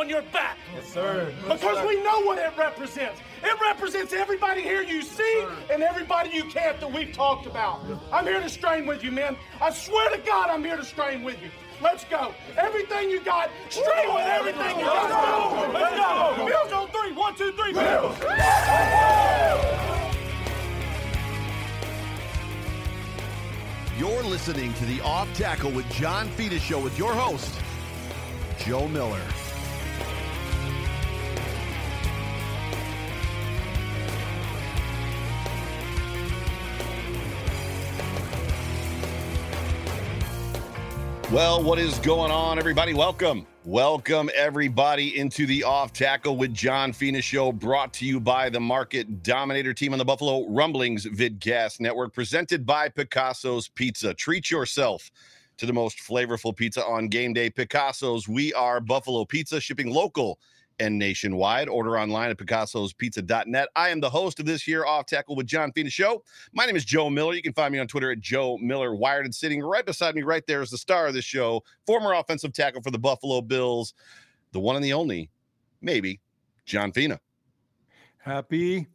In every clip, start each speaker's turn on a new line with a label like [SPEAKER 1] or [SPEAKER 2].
[SPEAKER 1] on your back.
[SPEAKER 2] Yes, sir.
[SPEAKER 1] Because we know what it represents. It represents everybody here you see and everybody you can't that we've talked about. I'm here to strain with you, man. I swear to God, I'm here to strain with you. Let's go. Everything you got, strain with everything you got. Let's go. Bills on three. One, two, three. Bills.
[SPEAKER 3] You're listening to the Off Tackle with John Fina show with your host, Joe Miller. Well, what is going on, everybody? Welcome. Welcome, everybody, into the Off Tackle with John Fina show, brought to you by the Market Dominator team on the Buffalo Rumblings Vidcast Network, presented by Picasso's Pizza. Treat yourself to the most flavorful pizza on game day. Picasso's, we are Buffalo Pizza, shipping local and nationwide. Order online at picassospizza.net. I am the host of this year Off Tackle with John Fina show. My name is Joe Miller. You can find me on Twitter at Joe Miller Wired. And sitting right beside me, right there, is the star of the show, former offensive tackle for the Buffalo Bills, the one and the only, maybe, John Fina.
[SPEAKER 2] Happy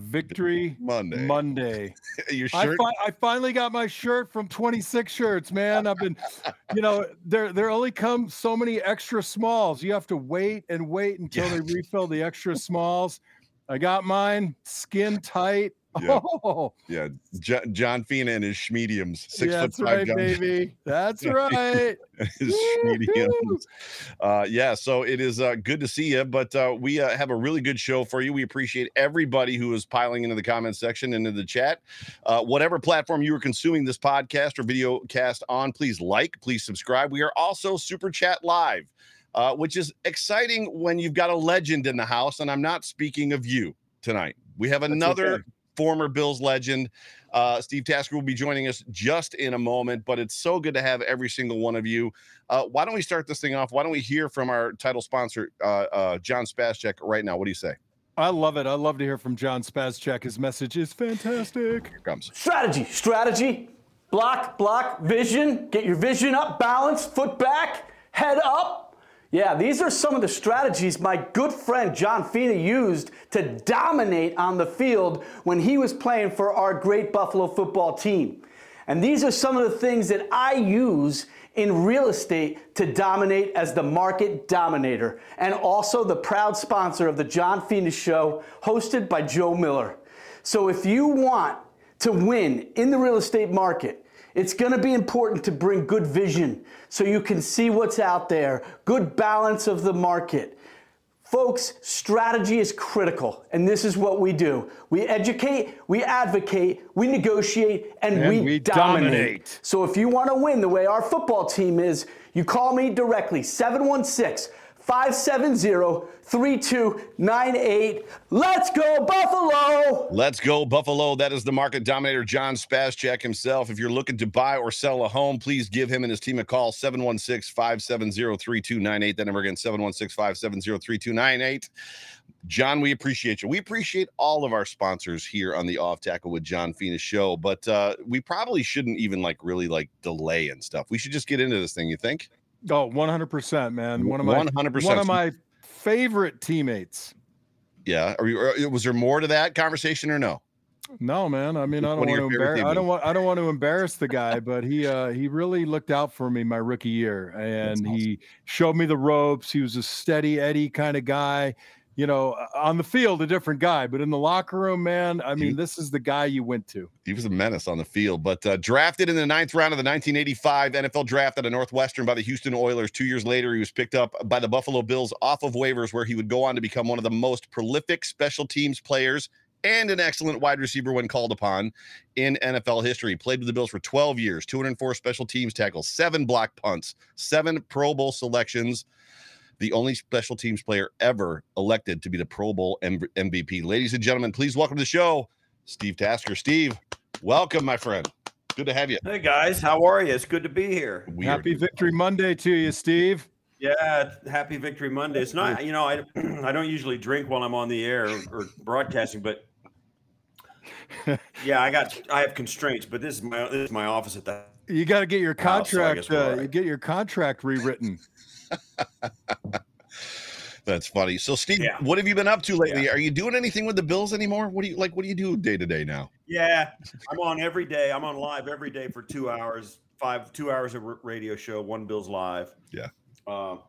[SPEAKER 2] Victory
[SPEAKER 3] Monday.
[SPEAKER 2] Monday.
[SPEAKER 3] Your
[SPEAKER 2] I,
[SPEAKER 3] shirt.
[SPEAKER 2] fi- I finally got my shirt from 26 shirts, man. I've been, you know, there there only come so many extra smalls. You have to wait and wait until
[SPEAKER 3] Yeah.
[SPEAKER 2] they refill the extra smalls. I got mine skin tight.
[SPEAKER 3] Yeah.
[SPEAKER 2] Oh,
[SPEAKER 3] yeah, Jo- John Fina and his schmediums, six
[SPEAKER 2] yeah,
[SPEAKER 3] foot
[SPEAKER 2] that's
[SPEAKER 3] five
[SPEAKER 2] right, baby. That's right.
[SPEAKER 3] his schmediums. Uh, yeah, so it is uh, good to see you, but uh, we uh, have a really good show for you. We appreciate everybody who is piling into the comment section, and into the chat. Uh, whatever platform you are consuming this podcast or video cast on, please like, please subscribe. We are also Super Chat Live, uh, which is exciting when you've got a legend in the house, and I'm not speaking of you tonight. We have another
[SPEAKER 2] okay.
[SPEAKER 3] Former Bills legend. Uh, Steve Tasker will be joining us just in a moment, but it's so good to have every single one of you. Uh, why don't we start this thing off? Why don't we hear from our title sponsor, uh, uh, John Spascheck, right now? What do you say?
[SPEAKER 2] I love it. I love to hear from John Spazchek. His message is fantastic.
[SPEAKER 3] Here comes.
[SPEAKER 4] Strategy, strategy, block, block, vision, get your vision up, balance, foot back, head up. Yeah, these are some of the strategies my good friend John Fina used to dominate on the field when he was playing for our great Buffalo football team. And these are some of the things that I use in real estate to dominate as the market dominator and also the proud sponsor of the John Fina Show, hosted by Joe Miller. So if you want to win in the real estate market, it's going to be important to bring good vision so you can see what's out there, good balance of the market. Folks, strategy is critical, and this is what we do. We educate, we advocate, we negotiate, and,
[SPEAKER 2] And
[SPEAKER 4] we,
[SPEAKER 2] we
[SPEAKER 4] dominate.
[SPEAKER 2] dominate.
[SPEAKER 4] So if you want to win the way our football team is, you call me directly 716 570 3298. Let's go, Buffalo!
[SPEAKER 3] Let's go, Buffalo. That is the market dominator, John Spascheck himself. If you're looking to buy or sell a home, please give him and his team a call 716 570 3298. That number again, 716 570 3298. John, we appreciate you. We appreciate all of our sponsors here on the Off Tackle with John Fina show, but uh, we probably shouldn't even like really like delay and stuff. We should just get into this thing, you think?
[SPEAKER 2] Oh, 100%, man. One of my
[SPEAKER 3] 100%.
[SPEAKER 2] one of my favorite teammates.
[SPEAKER 3] Yeah. Are you, are, was there more to that conversation or no?
[SPEAKER 2] No, man. I mean, I don't want to embarrass. I don't want. I don't want to embarrass the guy, but he uh, he really looked out for me my rookie year, and
[SPEAKER 3] awesome.
[SPEAKER 2] he showed me the ropes. He was a steady Eddie kind of guy. You know, on the field, a different guy, but in the locker room, man. I mean, this is the guy you went to.
[SPEAKER 3] he was a menace on the field, but uh, drafted in the ninth round of the 1985 NFL draft at a Northwestern by the Houston Oilers. Two years later, he was picked up by the Buffalo Bills off of waivers, where he would go on to become one of the most prolific special teams players and an excellent wide receiver when called upon in NFL history. Played with the Bills for 12 years, 204 special teams tackles, seven block punts, seven Pro Bowl selections. The only special teams player ever elected to be the Pro Bowl M- MVP. Ladies and gentlemen, please welcome to the show, Steve Tasker. Steve, welcome, my friend. Good to have you.
[SPEAKER 5] Hey guys, how are you? It's good to be here.
[SPEAKER 3] We
[SPEAKER 2] Happy Victory Monday to you, Steve.
[SPEAKER 5] Yeah, happy Victory Monday. It's not, you know, I I don't usually drink while I'm on the air or, or broadcasting, but yeah, I got I have constraints, but this is my this is my office at the
[SPEAKER 2] You got to get your
[SPEAKER 5] Wow, so I
[SPEAKER 2] contract.
[SPEAKER 5] guess we're
[SPEAKER 2] uh,
[SPEAKER 5] right.
[SPEAKER 2] Get your contract rewritten.
[SPEAKER 3] That's funny. So, Steve,
[SPEAKER 5] Yeah.
[SPEAKER 3] what have you been up to lately? Are you doing anything with the Bills anymore? What do you like? What do you do day to day now?
[SPEAKER 5] Yeah, I'm on every day. I'm on live every day for two hours, five two hours of radio show, one Bills live.
[SPEAKER 3] Yeah.
[SPEAKER 5] Um,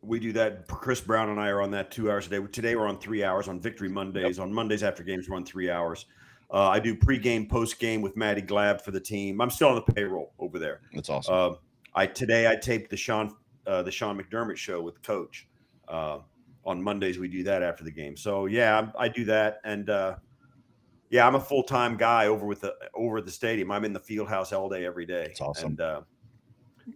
[SPEAKER 5] we do that. Chris Brown and I are on that two hours a day. Today we're on three hours on Victory Mondays. On Mondays after games, we're on three hours. Uh, I do pregame, postgame with Maddy Glab for the team. I'm still on the payroll over there.
[SPEAKER 3] That's awesome.
[SPEAKER 5] Uh, I today I taped the Sean uh, the Sean McDermott show with the Coach. Uh, on Mondays we do that after the game. So yeah, I, I do that, and uh, yeah, I'm a full time guy over with the over at the stadium. I'm in the field house all day, every day.
[SPEAKER 3] That's awesome.
[SPEAKER 5] And uh,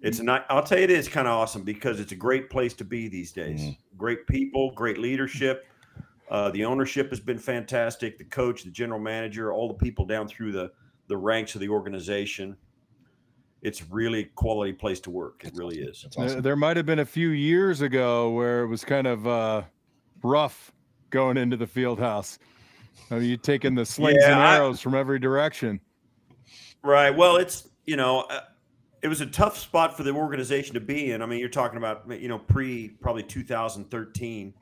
[SPEAKER 5] it's not. I'll tell you, it is kind of awesome because it's a great place to be these days.
[SPEAKER 3] Mhm.
[SPEAKER 5] Great people, great leadership. Uh, the ownership has been fantastic. The coach, the general manager, all the people down through the the ranks of the organization. It's really quality place to work. It really is.
[SPEAKER 3] That's
[SPEAKER 2] There-
[SPEAKER 3] awesome.
[SPEAKER 2] There might have been a few years ago where it was kind of uh, rough going into the field house. I mean, you taking the slings
[SPEAKER 5] Yeah,
[SPEAKER 2] and
[SPEAKER 5] I-
[SPEAKER 2] arrows from every direction.
[SPEAKER 5] Right. Well, it's you know, uh, it was a tough spot for the organization to be in. I mean, you're talking about you know pre probably 2013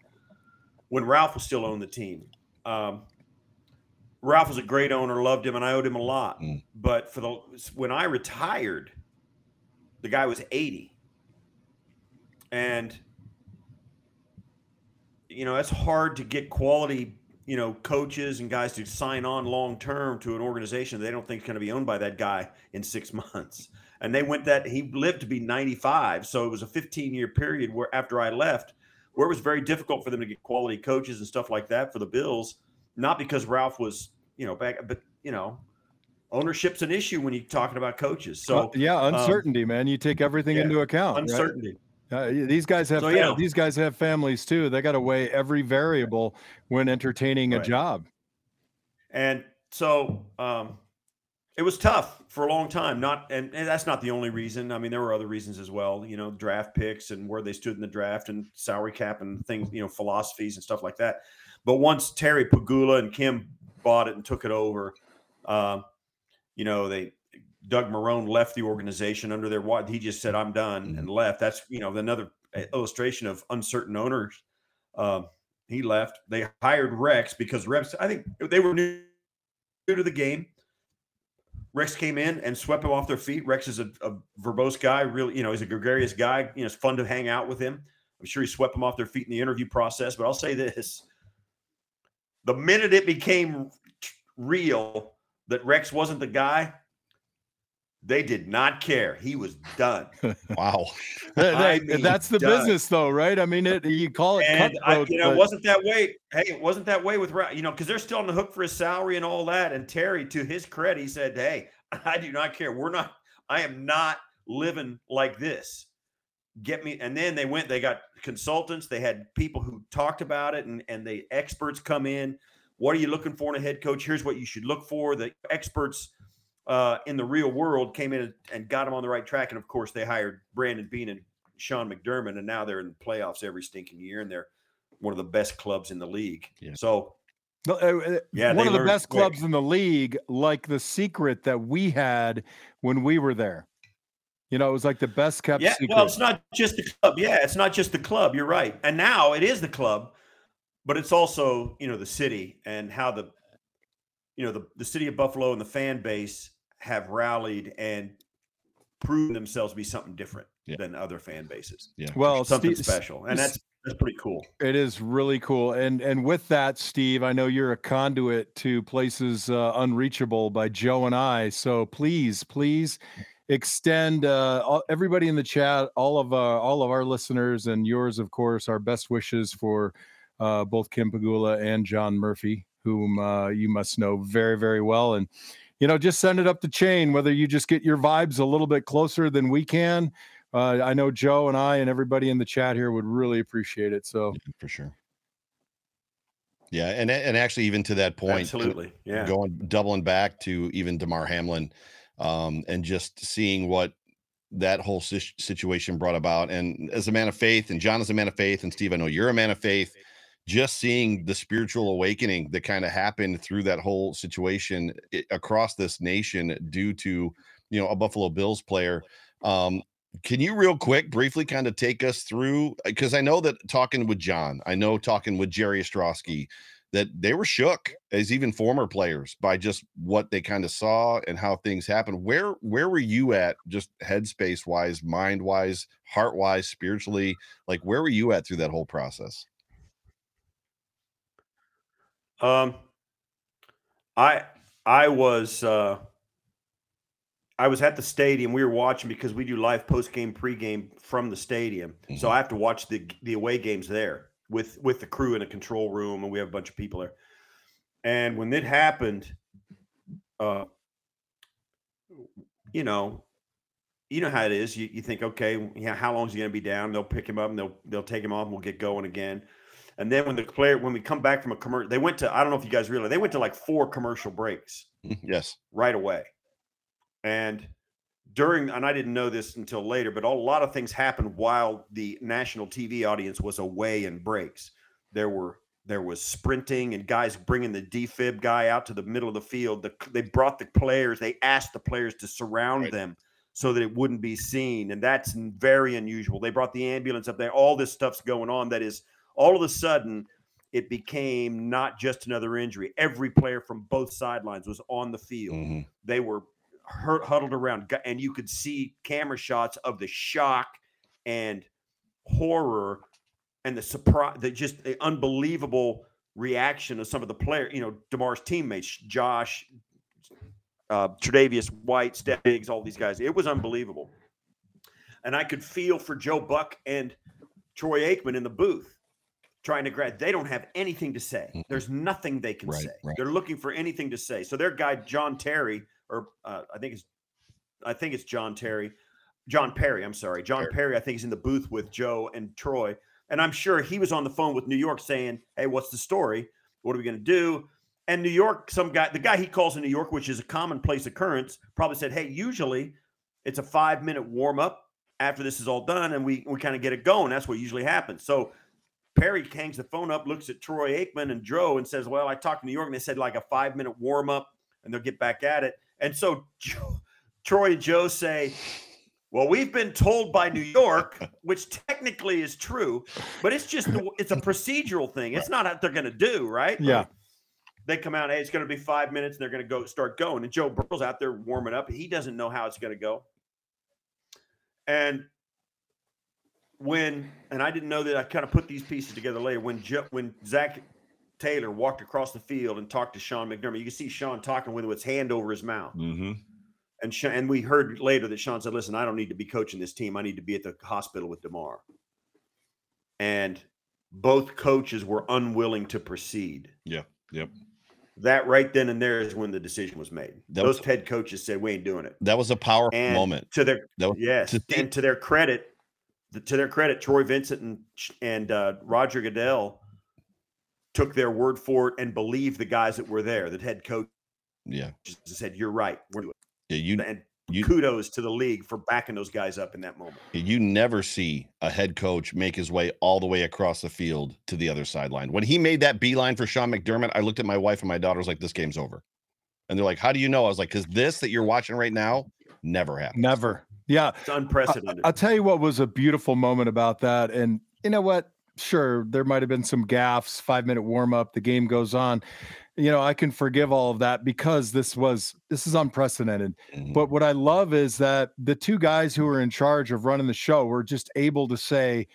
[SPEAKER 5] when Ralph was still owned the team. Um, Ralph was a great owner, loved him, and I owed him a lot.
[SPEAKER 3] Mm.
[SPEAKER 5] But for the when I retired, the guy was 80, and you know it's hard to get quality you know coaches and guys to sign on long term to an organization they don't think is going to be owned by that guy in six months and they went that he lived to be 95 so it was a 15 year period where after i left where it was very difficult for them to get quality coaches and stuff like that for the bills not because ralph was you know back but you know ownership's an issue when you're talking about coaches so
[SPEAKER 2] Uh, yeah, uncertainty, man. You take everything
[SPEAKER 5] yeah,
[SPEAKER 2] into account. right?
[SPEAKER 5] uncertainty
[SPEAKER 2] Uh, these guys have
[SPEAKER 5] So,
[SPEAKER 2] fam-
[SPEAKER 5] yeah.
[SPEAKER 2] these guys have families too. They got to weigh every variable when entertaining a job.
[SPEAKER 5] And so um, it was tough for a long time. Not and, and that's not the only reason. I mean, there were other reasons as well. You know, draft picks and where they stood in the draft and salary cap and things. You know, philosophies and stuff like that. But once Terry Pegula and Kim bought it and took it over, um, you know, they Doug Marrone left the organization under their what he just said I'm done and left. That's you know another illustration of uncertain owners. Um, he left. They hired Rex because Rex, I think they were new to the game. Rex came in and swept them off their feet. Rex is a, a verbose guy, really, you know, he's a gregarious guy. You know, it's fun to hang out with him. I'm sure he swept them off their feet in the interview process. But I'll say this the minute it became real that Rex wasn't the guy, they did not care. He was done.
[SPEAKER 3] Wow.
[SPEAKER 2] That-
[SPEAKER 5] I mean,
[SPEAKER 2] that's the
[SPEAKER 5] done.
[SPEAKER 2] business, though, right? I mean, it, you call it
[SPEAKER 5] and I, you know,
[SPEAKER 2] but-
[SPEAKER 5] it wasn't that way. Hey, it wasn't that way with Ra- you know because they're still on the hook for his salary and all that. And Terry, to his credit, he said, "Hey, I do not care. We're not. I am not living like this. Get me." And then they went. They got consultants. They had people who talked about it, and and the experts come in. What are you looking for in a head coach? Here's what you should look for. The experts uh, in the real world came in and got them on the right track. And of course, they hired Brandon Beane and Sean McDermott, and now they're in the playoffs every stinking year, and they're one of the best clubs in the league.
[SPEAKER 3] Yeah.
[SPEAKER 5] So
[SPEAKER 2] No, uh, uh,
[SPEAKER 5] Yeah,
[SPEAKER 2] one of the best
[SPEAKER 5] quick.
[SPEAKER 2] clubs in the league, like the secret that we had when we were there. You know, it was like the best kept
[SPEAKER 5] yeah,
[SPEAKER 2] secret.
[SPEAKER 5] well, it's not just the club. Yeah, it's not just the club. You're right. And now it is the club, but it's also you know the city and how the you know the the city of Buffalo and the fan base have rallied and proven themselves to be something different
[SPEAKER 3] Yeah.
[SPEAKER 5] than other fan bases.
[SPEAKER 3] Yeah.
[SPEAKER 2] well,
[SPEAKER 5] Something
[SPEAKER 2] Steve-
[SPEAKER 5] special, and that's that's pretty cool.
[SPEAKER 2] It is really cool, and and with that, Steve, I know you're a conduit to places uh, unreachable by Joe and I. So please, please extend uh, all, everybody in the chat, all of uh, all of our listeners and yours, of course, our best wishes for uh, both Kim Pegula and John Murphy, whom uh, you must know very very well, and you know just send it up the chain. Whether you just get your vibes a little bit closer than we can, uh, I know Joe and I and everybody in the chat here would really appreciate it. So
[SPEAKER 3] for sure. Yeah, and and actually, even to that point,
[SPEAKER 5] absolutely, yeah,
[SPEAKER 3] going doubling back to even Damar Hamlin, um, and just seeing what that whole situation brought about. And as a man of faith, and John is a man of faith, and Steve, I know you're a man of faith. Just seeing the spiritual awakening that kind of happened through that whole situation across this nation due to you know a Buffalo Bills player. Um, can you real quick briefly kind of take us through because I know that talking with John, I know talking with Jerry Ostrowski, that they were shook as even former players by just what they kind of saw and how things happened. Where where were you at just headspace wise, mind wise, heart wise, spiritually? Like where were you at through that whole process?
[SPEAKER 5] Um I I was uh I was at the stadium. We were watching because we do live post game, pre game from the stadium. Mm-hmm. So I have to watch the the away games there with with the crew in a control room, and we have a bunch of people there. And when it happened, uh, you know, you know how it is. You, you think, okay, yeah, how long is he going to be down? They'll pick him up and they'll they'll take him off, and we'll get going again. And then when the player, when we come back from a commercial, they went to I don't know if you guys realize they went to like four commercial breaks.
[SPEAKER 3] Yes,
[SPEAKER 5] right away. And during, and I didn't know this until later, but a lot of things happened while the national TV audience was away in breaks. There were there was sprinting and guys bringing the defib guy out to the middle of the field. The, they brought the players. They asked the players to surround right. them so that it wouldn't be seen, and that's very unusual. They brought the ambulance up there. All this stuff's going on. That is all of a sudden it became not just another injury. Every player from both sidelines was on the field. Mm-hmm. They were huddled around, and you could see camera shots of the shock and horror and the surprise, the just the unbelievable reaction of some of the players. You know, Damar's teammates, Josh, uh, Tre'Davious White, Stef Diggs, all these guys. It was unbelievable, and I could feel for Joe Buck and Troy Aikman in the booth trying to grab. They don't have anything to say. There's nothing they can right, say. Right. They're looking for anything to say. So their guy John Terry or uh, I think it's I think it's John Terry, John Parry. I'm sorry, John Parry. Parry I think is in the booth with Joe and Troy, and I'm sure he was on the phone with New York saying, "Hey, what's the story? What are we going to do?" And New York, some guy, the guy he calls in New York, which is a commonplace occurrence, probably said, "Hey, usually it's a five minute warm up after this is all done, and we we kind of get it going. That's what usually happens." So. Parry hangs the phone up, looks at Troy Aikman and Joe, and says, "Well, I talked to New York, and they said like a five minute warm up, and they'll get back at it." And so Troy and Joe say, well, we've been told by New York, which technically is true, but it's just it's a procedural thing. It's not what they're going to do, right?
[SPEAKER 2] Yeah.
[SPEAKER 5] they come out, hey, it's going to be five minutes, and they're going to go start going. And Joe Burrow's out there warming up. He doesn't know how it's going to go. And when, and I didn't know that I kind of put these pieces together later. When Joe, when Zac Taylor walked across the field and talked to Sean McDermott. You can see Sean talking with his hand over his mouth.
[SPEAKER 3] Mm-hmm.
[SPEAKER 5] And Sean, and we heard later that Sean said, "Listen, I don't need to be coaching this team. I need to be at the hospital with Damar." And both coaches were unwilling to proceed.
[SPEAKER 3] Yeah. Yep.
[SPEAKER 5] That right then and there is when the decision was made. That Those was, head coaches said, "We ain't doing it."
[SPEAKER 3] That was a powerful
[SPEAKER 5] and
[SPEAKER 3] moment.
[SPEAKER 5] To their
[SPEAKER 3] was,
[SPEAKER 5] yes, to and to their credit, to their credit, Troy Vincent and and uh, Roger Goodell took their word for it and believed the guys that were there. The head coach,
[SPEAKER 3] yeah,
[SPEAKER 5] said, "You're right. We're doing."
[SPEAKER 3] Yeah, you
[SPEAKER 5] and you, kudos to the league for backing those guys up in that moment.
[SPEAKER 3] You never see a head coach make his way all the way across the field to the other sideline. When he made that beeline for Sean McDermott, I looked at my wife and my daughter was like, "This game's over." And they're like, "How do you know?" I was like, "Because this that you're watching right now never happened.
[SPEAKER 2] Never. Yeah,
[SPEAKER 5] it's unprecedented.
[SPEAKER 2] I, I'll tell you what was a beautiful moment about that, and you know what? Sure there might have been some gaffs five minute warm up the game goes on you know i can forgive all of that because this was this is unprecedented mm-hmm. but what i love is that the two guys who are in charge of running the show were just able to say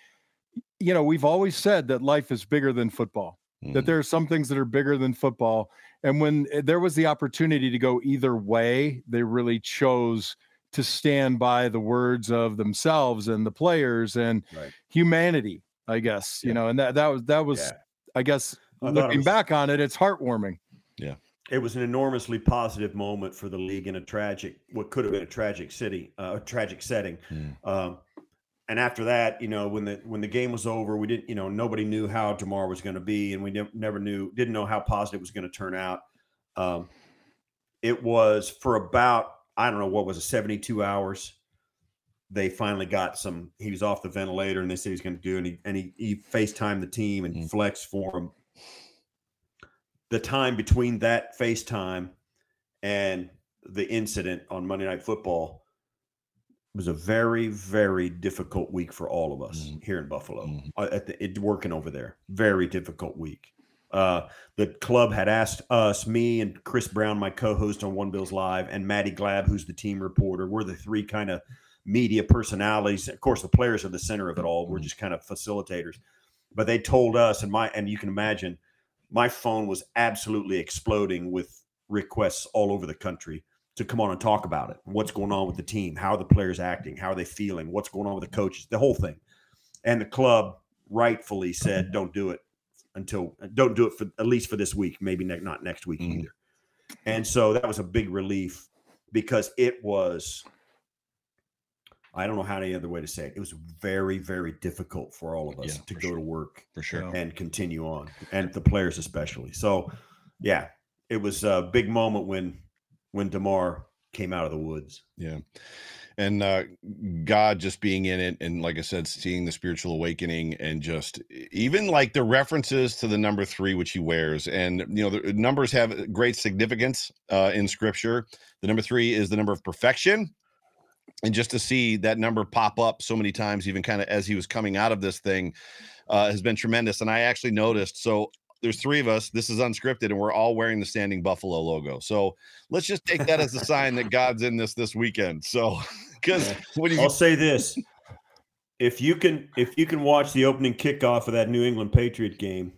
[SPEAKER 2] you know we've always said that life is bigger than football mm-hmm. that there are some things that are bigger than football and when eh, there was the opportunity to go either way they really chose to stand by the words of themselves and the players and right. humanity I guess, you know, and that that was that was yeah. I guess I looking was, back on it, it's heartwarming.
[SPEAKER 3] Yeah.
[SPEAKER 5] It was an enormously positive moment for the league in a tragic, what could have been a tragic city, uh, a tragic setting. Mm. Um, and after that, you know, when the when the game was over, we didn't, you know, nobody knew how tomorrow was going to be, and we ne- never knew, didn't know how positive it was going to turn out. Um, it was for about I don't know what was it, seventy two hours. They finally got some. He was off the ventilator, and they said he's going to do, and he and he, he Facetimed the team and
[SPEAKER 3] Mm.
[SPEAKER 5] flex for him. The time between that FaceTime and the incident on Monday Night Football was a very, very difficult week for all of us
[SPEAKER 3] Mhm.
[SPEAKER 5] here in Buffalo.
[SPEAKER 3] Mhm.
[SPEAKER 5] uh, At the, it, working over there, very difficult week. Uh, the club had asked us, me and Chris Brown, my co-host on One Bills Live, and Maddy Glab, who's the team reporter. We're the three kind of media personalities. Of course, the players are the center of it all. We're just kind of facilitators. But they told us, and my and you can imagine, my phone was absolutely exploding with requests all over the country to come on and talk about it. What's going on with the team? How are the players acting? How are they feeling? What's going on with the coaches? The whole thing. And the club rightfully said, "Don't do it until don't do it for at least for this week. Maybe ne- not next week
[SPEAKER 3] Mhm.
[SPEAKER 5] either." And so that was a big relief because it was. I don't know how any other way to say it. It was very, very difficult for all of us
[SPEAKER 3] Yeah,
[SPEAKER 5] to go
[SPEAKER 3] sure.
[SPEAKER 5] to work
[SPEAKER 3] for sure.
[SPEAKER 5] And continue on, and the players especially. So, yeah, it was a big moment when when Damar came out of the woods.
[SPEAKER 3] Yeah. And uh, God just being in it, and like I said, seeing the spiritual awakening, and just even like the references to the number three, which he wears, and you know, the numbers have great significance uh, in Scripture. The number three is the number of perfection, and just to see that number pop up so many times, even kind of as he was coming out of this thing, uh, has been tremendous. And I actually noticed. So there's three of us. This is unscripted, and we're all wearing the Standing Buffalo logo. So let's just take that as a sign that God's in this this weekend. So because what do you
[SPEAKER 5] I'll say this: if you can, if you can watch the opening kickoff of that New England Patriot game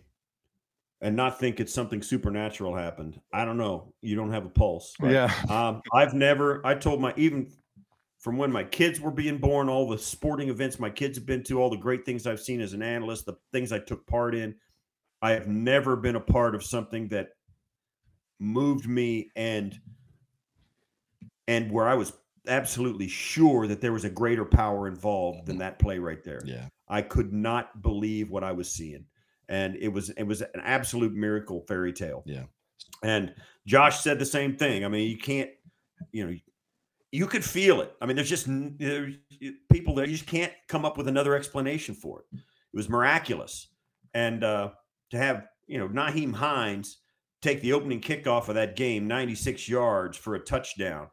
[SPEAKER 5] and not think it's something supernatural happened, I don't know. You don't have a pulse.
[SPEAKER 2] Yeah.
[SPEAKER 5] Um, I've never. I told my even from when my kids were being born, all the sporting events my kids have been to, all the great things I've seen as an analyst, the things I took part in. I have never been a part of something that moved me and and where I was absolutely sure that there was a greater power involved than that play right there.
[SPEAKER 3] Yeah.
[SPEAKER 5] I could not believe what I was seeing. And it was it was an absolute miracle fairy tale.
[SPEAKER 3] Yeah.
[SPEAKER 5] And Josh said the same thing. I mean, you can't, you know, you could feel it. I mean, there's just there's people that you just can't come up with another explanation for it. It was miraculous. And uh to have, you know, Nyheim Hines take the opening kickoff of that game 96 yards for a touchdown.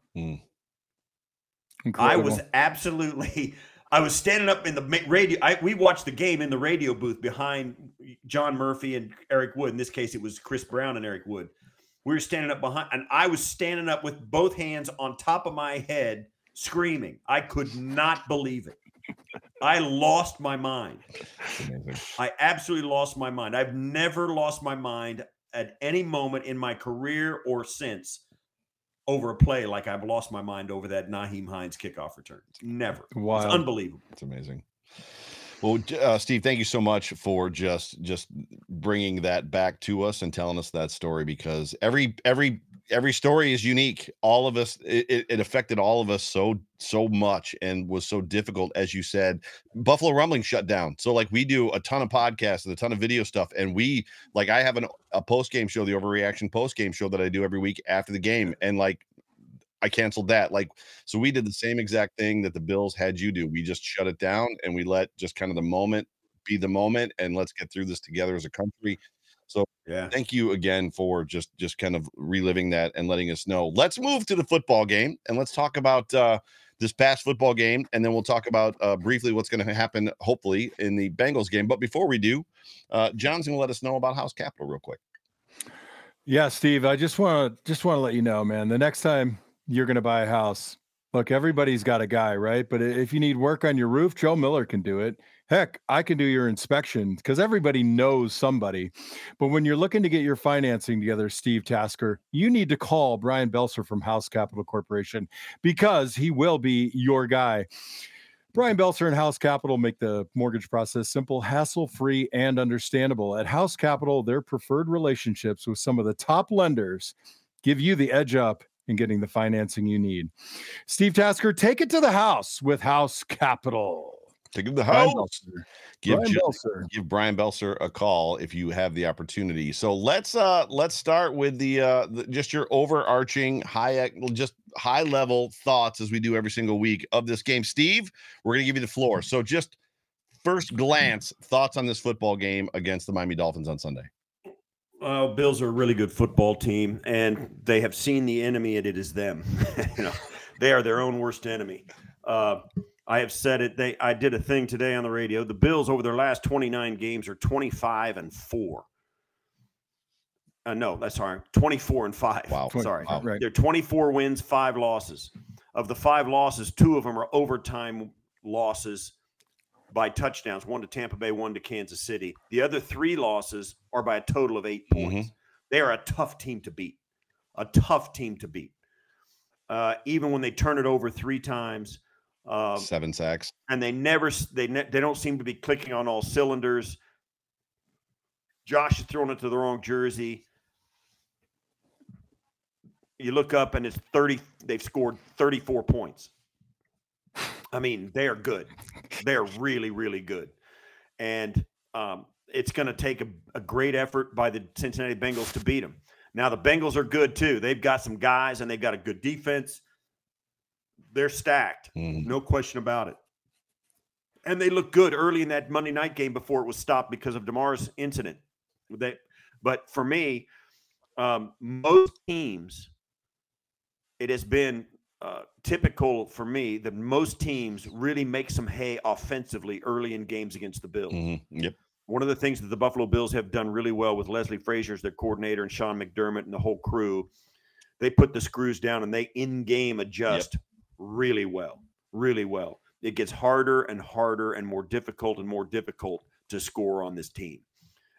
[SPEAKER 5] I was absolutely. I was standing up in the radio. I, we watched the game in the radio booth behind John Murphy and Eric Wood. In this case, it was Chris Brown and Eric Wood. We were standing up behind, and I was standing up with both hands on top of my head, screaming. I could not believe it. I lost my mind.
[SPEAKER 3] Amazing.
[SPEAKER 5] I absolutely lost my mind. I've never lost my mind at any moment in my career or since over a play like I've lost my mind over that Nyheim Hines kickoff return. Never. It's unbelievable.
[SPEAKER 3] It's amazing. Well, uh, Steve, thank you so much for just just bringing that back to us and telling us that story because every every every story is unique. All of us, it, it- affected all of us so so much and was so difficult, as you said. Buffalo Rumbling shut down, so like we do a ton of podcasts and a ton of video stuff, and we like I have an, a post game show, the Overreaction post game show that I do every week after the game, and like I canceled that. Like, so we did the same exact thing that the Bills had you do. We just shut it down and we let just kind of the moment be the moment and let's get through this together as a country. So
[SPEAKER 5] Yeah.
[SPEAKER 3] thank you again for just just kind of reliving that and letting us know. Let's move to the football game and let's talk about uh this past football game and then we'll talk about uh briefly what's going to happen hopefully in the Bengals game. But before we do, uh John's going to let us know about House Capital real quick.
[SPEAKER 2] Yeah, Steve, I just want to just want to let you know, man. The next time you're going to buy a house, look, everybody's got a guy, right? But if you need work on your roof, Joe Miller can do it. Heck, I can do your inspection because everybody knows somebody. But when you're looking to get your financing together, Steve Tasker, you need to call Brian Belser from House Capital Corporation because he will be your guy. Brian Belser and House Capital make the mortgage process simple, hassle free, and understandable. At House Capital, their preferred relationships with some of the top lenders give you the edge up in getting the financing you need. Steve Tasker, take it to the house with House Capital.
[SPEAKER 3] Take it
[SPEAKER 2] to
[SPEAKER 3] the
[SPEAKER 2] house.
[SPEAKER 3] Give
[SPEAKER 2] Brian Belser.
[SPEAKER 3] give Brian Belser a call if you have the opportunity. So let's uh let's start with the uh the, just your overarching high just high level thoughts as we do every single week of this game. Steve, we're gonna give you the floor. So just first glance thoughts on this football game against the Miami Dolphins on Sunday.
[SPEAKER 5] Uh, Bills are a really good football team, and they have seen the enemy, and it is them. you know, they are their own worst enemy. Uh, I have said it. They I did a thing today on the radio. The Bills over their last 29 games are 25 and four. Uh, no, that's sorry, 24 and five.
[SPEAKER 3] Wow.
[SPEAKER 5] Sorry,
[SPEAKER 2] wow.
[SPEAKER 5] They're 24 wins, five losses. Of the five losses, two of them are overtime losses by touchdowns. One to Tampa Bay, one to Kansas City. The other three losses are by a total of eight points. They are a tough team to beat. A tough team to beat. Uh, even when they turn it over three times, um,
[SPEAKER 3] Seven sacks.
[SPEAKER 5] and they never they ne- they don't seem to be clicking on all cylinders. Josh is throwing it to the wrong jersey. You look up and it's 30 they've scored 34 points. I mean, they are good. They're really really good. And um, it's going to take a, a great effort by the Cincinnati Bengals to beat them. Now the Bengals are good too. They've got some guys and they've got a good defense. They're stacked.
[SPEAKER 3] Mhm.
[SPEAKER 5] No question about it. And they looked good early in that Monday night game before it was stopped because of Damar's incident. They, but for me, um, most teams, it has been uh, typical for me that most teams really make some hay offensively early in games against the Bills.
[SPEAKER 3] Mhm. Yep.
[SPEAKER 5] One of the things that the Buffalo Bills have done really well with Leslie Frazier as their coordinator and Sean McDermott and the whole crew, they put the screws down and they in game adjust really well, really well. It gets harder and harder and more difficult and more difficult to score on this team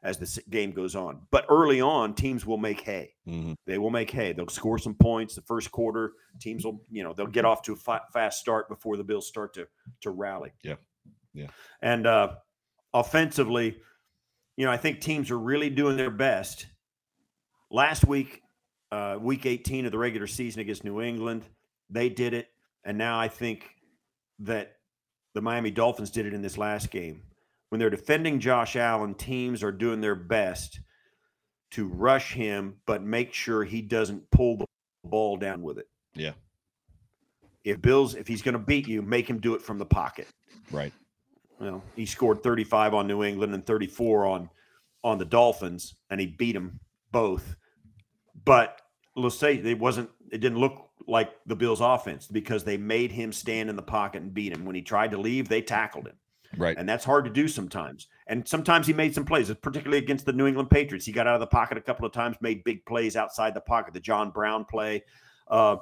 [SPEAKER 5] as the game goes on. But early on, teams will make hay.
[SPEAKER 3] Mhm.
[SPEAKER 5] They will make hay. They'll score some points the first quarter. Teams will, you know, they'll get off to a fa- fast start before the Bills start to to rally.
[SPEAKER 3] Yeah. Yeah.
[SPEAKER 5] And uh, offensively, you know, I think teams are really doing their best. Last week, uh, week 18 of the regular season against New England, they did it. And now I think that the Miami Dolphins did it in this last game. When they're defending Josh Allen, teams are doing their best to rush him, but make sure he doesn't pull the ball down with it.
[SPEAKER 3] Yeah.
[SPEAKER 5] If Bills, if he's going to beat you, make him do it from the pocket.
[SPEAKER 3] Right.
[SPEAKER 5] Well, he scored 35 on New England and 34 on on the Dolphins, and he beat them both. But let's say it wasn't. It didn't look like the Bills' offense because they made him stand in the pocket and beat him. When he tried to leave, they tackled him,
[SPEAKER 3] Right.
[SPEAKER 5] and that's hard to do sometimes. And sometimes he made some plays, particularly against the New England Patriots. He got out of the pocket a couple of times, made big plays outside the pocket. The John Brown play, uh,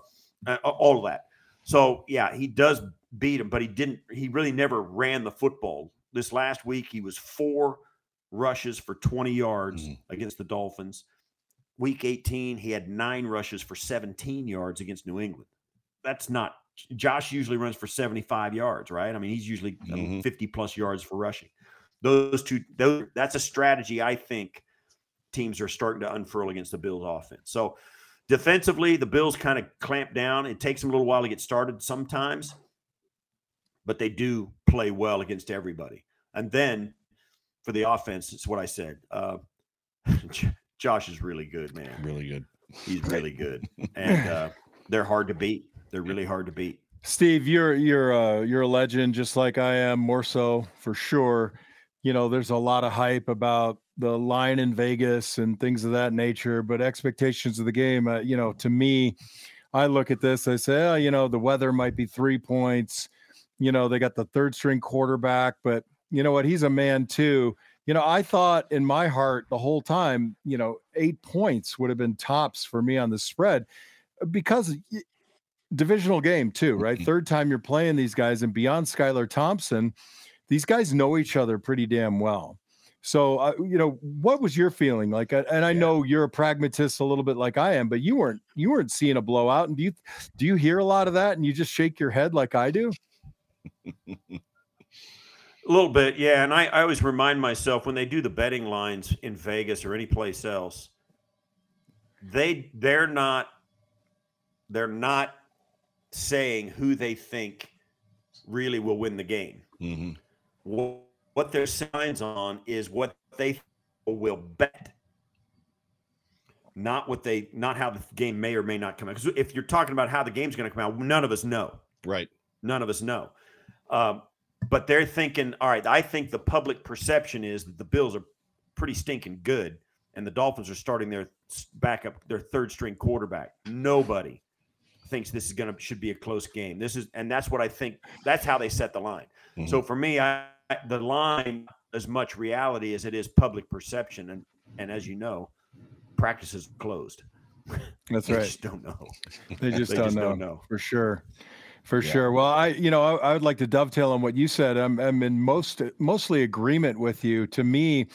[SPEAKER 5] all of that. So yeah, he does beat him, but he didn't. He really never ran the football. This last week, he was four rushes for 20 yards
[SPEAKER 3] Mhm.
[SPEAKER 5] against the Dolphins. Week 18, he had nine rushes for 17 yards against New England. That's not. Josh usually runs for 75 yards, right? I mean, he's usually
[SPEAKER 3] Mhm.
[SPEAKER 5] 50 plus yards for rushing. Those two, those, that's a strategy I think teams are starting to unfurl against the Bills offense. So defensively, the Bills kind of clamp down. It takes them a little while to get started sometimes, but they do play well against everybody. And then for the offense, it's what I said. Uh, Josh is really good, man.
[SPEAKER 3] Really good.
[SPEAKER 5] He's really good, and uh, they're hard to beat. They're really hard to beat.
[SPEAKER 2] Steve, you're you're uh you're a legend, just like I am, more so for sure. You know, there's a lot of hype about the line in Vegas and things of that nature, but expectations of the game, uh, you know, to me, I look at this, I say, oh, you know, the weather might be three points. You know, they got the third string quarterback, but you know what? He's a man too. You know, I thought in my heart the whole time, you know, eight points would have been tops for me on the spread because y- divisional game too, right?
[SPEAKER 3] Mhm.
[SPEAKER 2] Third time you're playing these guys, and beyond Skylar Thompson, these guys know each other pretty damn well. So, uh, you know, what was your feeling like? And I
[SPEAKER 5] Yeah.
[SPEAKER 2] know you're a pragmatist a little bit like I am, but you weren't you weren't seeing a blowout. And do you do you hear a lot of that, and you just shake your head like I do?
[SPEAKER 5] A little bit, yeah. And I, I always remind myself when they do the betting lines in Vegas or any place else, they they're not they're not saying who they think really will win the game.
[SPEAKER 3] hmm
[SPEAKER 5] what their signs on is what they will bet not what they not how the game may or may not come out. Because if you're talking about how the game's going to come out none of us know.
[SPEAKER 3] Right.
[SPEAKER 5] None of us know. Um, but they're thinking all right i think the public perception is that the bills are pretty stinking good and the dolphins are starting their backup their third string quarterback. Nobody thinks this is going to should be a close game this is and that's what i think that's how they set the line mm-hmm. so for me i the line as much reality as it is public perception and and as you know practices closed.
[SPEAKER 2] That's right.
[SPEAKER 5] They just don't know.
[SPEAKER 2] They just, they don't, just know, don't, know, for sure. For yeah. sure. Well, I, you know, I, I, would like to dovetail on what you said. I'm, I'm in most, mostly agreement with you. To me,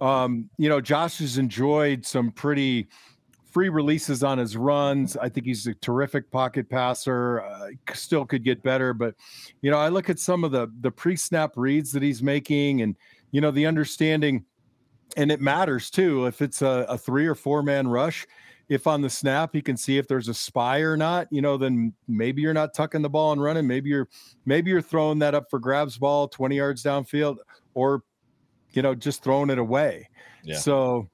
[SPEAKER 2] um, you know, Josh has enjoyed some pretty free releases on his runs. I think he's a terrific pocket passer. Uh, still could get better, but you know, I look at some of the the pre-snap reads that he's making, and you know, the understanding and it matters too if it's a, a three or four man rush if on the snap he can see if there's a spy or not you know then maybe you're not tucking the ball and running maybe you're maybe you're throwing that up for grabs ball 20 yards downfield or you know just throwing it away yeah. so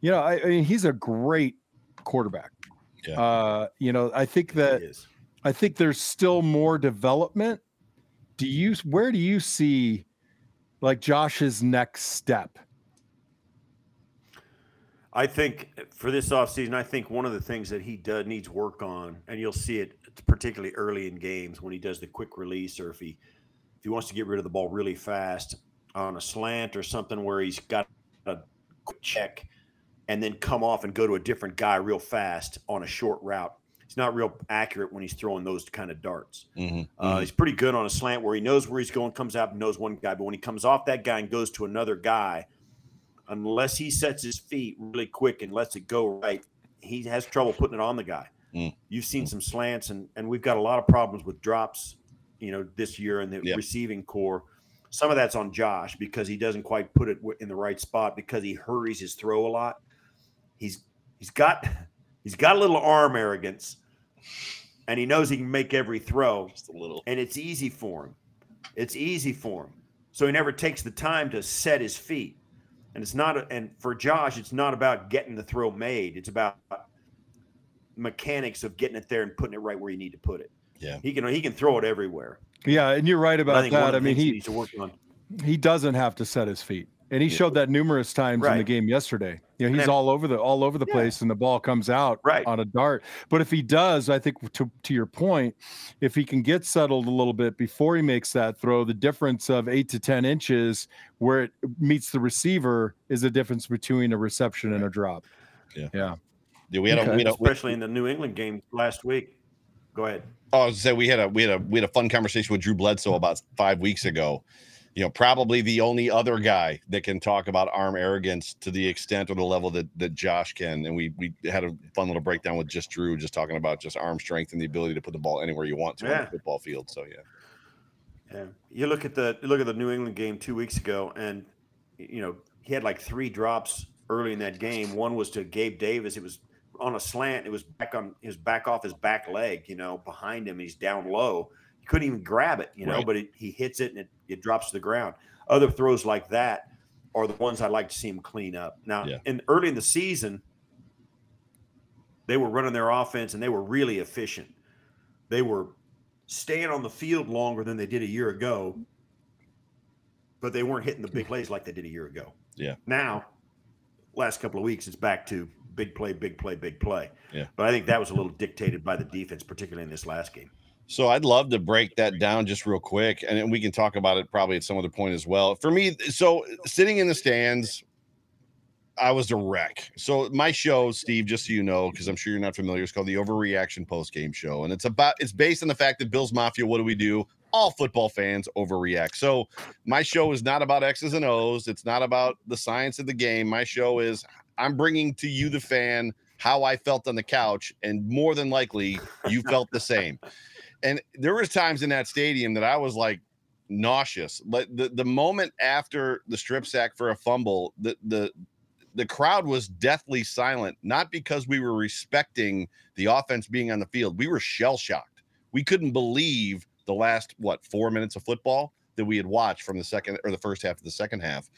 [SPEAKER 2] you know I, I, mean he's a great quarterback. Yeah. uh you know i think that i think there's still more development. Do you where do you see like josh's next step?
[SPEAKER 5] I think for this offseason, I think one of the things that he does needs work on, and you'll see it particularly early in games when he does the quick release, or if he if he wants to get rid of the ball really fast on a slant or something where he's got a quick check and then come off and go to a different guy real fast on a short route. He's not real accurate when he's throwing those kind of darts. Mm-hmm. Uh, mm-hmm. He's pretty good on a slant where he knows where he's going, comes out and knows one guy. But when he comes off that guy and goes to another guy, unless he sets his feet really quick and lets it go right, he has trouble putting it on the guy. Mm. You've seen some slants, and and we've got a lot of problems with drops, you know, this year in the yep. receiving corps. Some of that's on Josh because he doesn't quite put it in the right spot because he hurries his throw a lot. He's he's got he's got a little arm arrogance, and he knows he can make every throw.
[SPEAKER 3] Just a little,
[SPEAKER 5] and it's easy for him. It's easy for him. So he never takes the time to set his feet. And it's not, a, and for Josh, it's not about getting the throw made. It's about mechanics of getting it there and putting it right where you need to put it.
[SPEAKER 3] Yeah,
[SPEAKER 5] he can he can throw it everywhere.
[SPEAKER 2] Yeah, and you're right about I that. I mean, he he doesn't have to set his feet. And he showed that numerous times right. in the game yesterday. You know, he's then, all over the all over the yeah. place, and the ball comes out
[SPEAKER 5] right.
[SPEAKER 2] on a dart. But if he does, I think to to your point, if he can get settled a little bit before he makes that throw, the difference of eight to ten inches where it meets the receiver is the difference between a reception and a drop.
[SPEAKER 3] Yeah,
[SPEAKER 2] yeah.
[SPEAKER 3] Yeah, we had okay. a, we had
[SPEAKER 5] a, especially in the New England game last week. Go ahead.
[SPEAKER 3] Oh, I was say we had a we had a we had a fun conversation with Drew Bledsoe about five weeks ago you know, probably the only other guy that can talk about arm arrogance to the extent or the level that that Josh can. And we we had a fun little breakdown with just Drew, just talking about just arm strength and the ability to put the ball anywhere you want to yeah. on the football field. So yeah.
[SPEAKER 5] Yeah. You look at the look at the New England game two weeks ago, and you know, he had like three drops early in that game. One was to Gabe Davis. It was on a slant. It was back on his back off his back leg, you know, behind him. He's down low couldn't even grab it, you know, right. but it, he hits it and it, it drops to the ground. Other throws like that are the ones I'd like to see him clean up. Now, yeah. in early in the season, they were running their offense and they were really efficient. They were staying on the field longer than they did a year ago, but they weren't hitting the big plays like they did a year ago.
[SPEAKER 3] Yeah.
[SPEAKER 5] Now, last couple of weeks, it's back to big play, big play, big play.
[SPEAKER 3] Yeah.
[SPEAKER 5] But I think that was a little dictated by the defense, particularly in this last game.
[SPEAKER 3] So I'd love to break that down just real quick, and we can talk about it probably at some other point as well. For me, so sitting in the stands, I was a wreck. So my show, Steve, just so you know, because I'm sure you're not familiar, it's called the Overreaction Post Game Show, and it's about it's based on the fact that Bills Mafia. What do we do? All football fans overreact. So my show is not about X's and O's. It's not about the science of the game. My show is I'm bringing to you, the fan, how I felt on the couch, and more than likely, you felt the same. And there was times in that stadium that I was like nauseous. But the, the moment after the strip sack for a fumble, the the the crowd was deathly silent, not because we were respecting the offense being on the field. We were shell shocked. We couldn't believe the last what four minutes of football that we had watched from the second or the first half of the second half.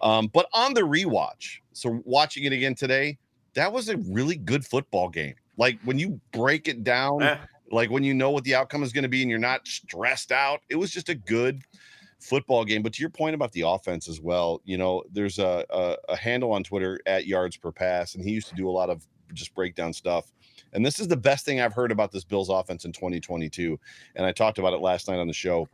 [SPEAKER 3] Um, but on the rewatch, so watching it again today, that was a really good football game. Like when you break it down,
[SPEAKER 5] Eh,
[SPEAKER 3] like when you know what the outcome is going to be and you're not stressed out, it was just a good football game. But to your point about the offense as well, you know, there's a, a, a handle on Twitter at yards per pass, and he used to do a lot of just breakdown stuff. And this is the best thing I've heard about this Bills offense in 2022. And I talked about it last night on the show.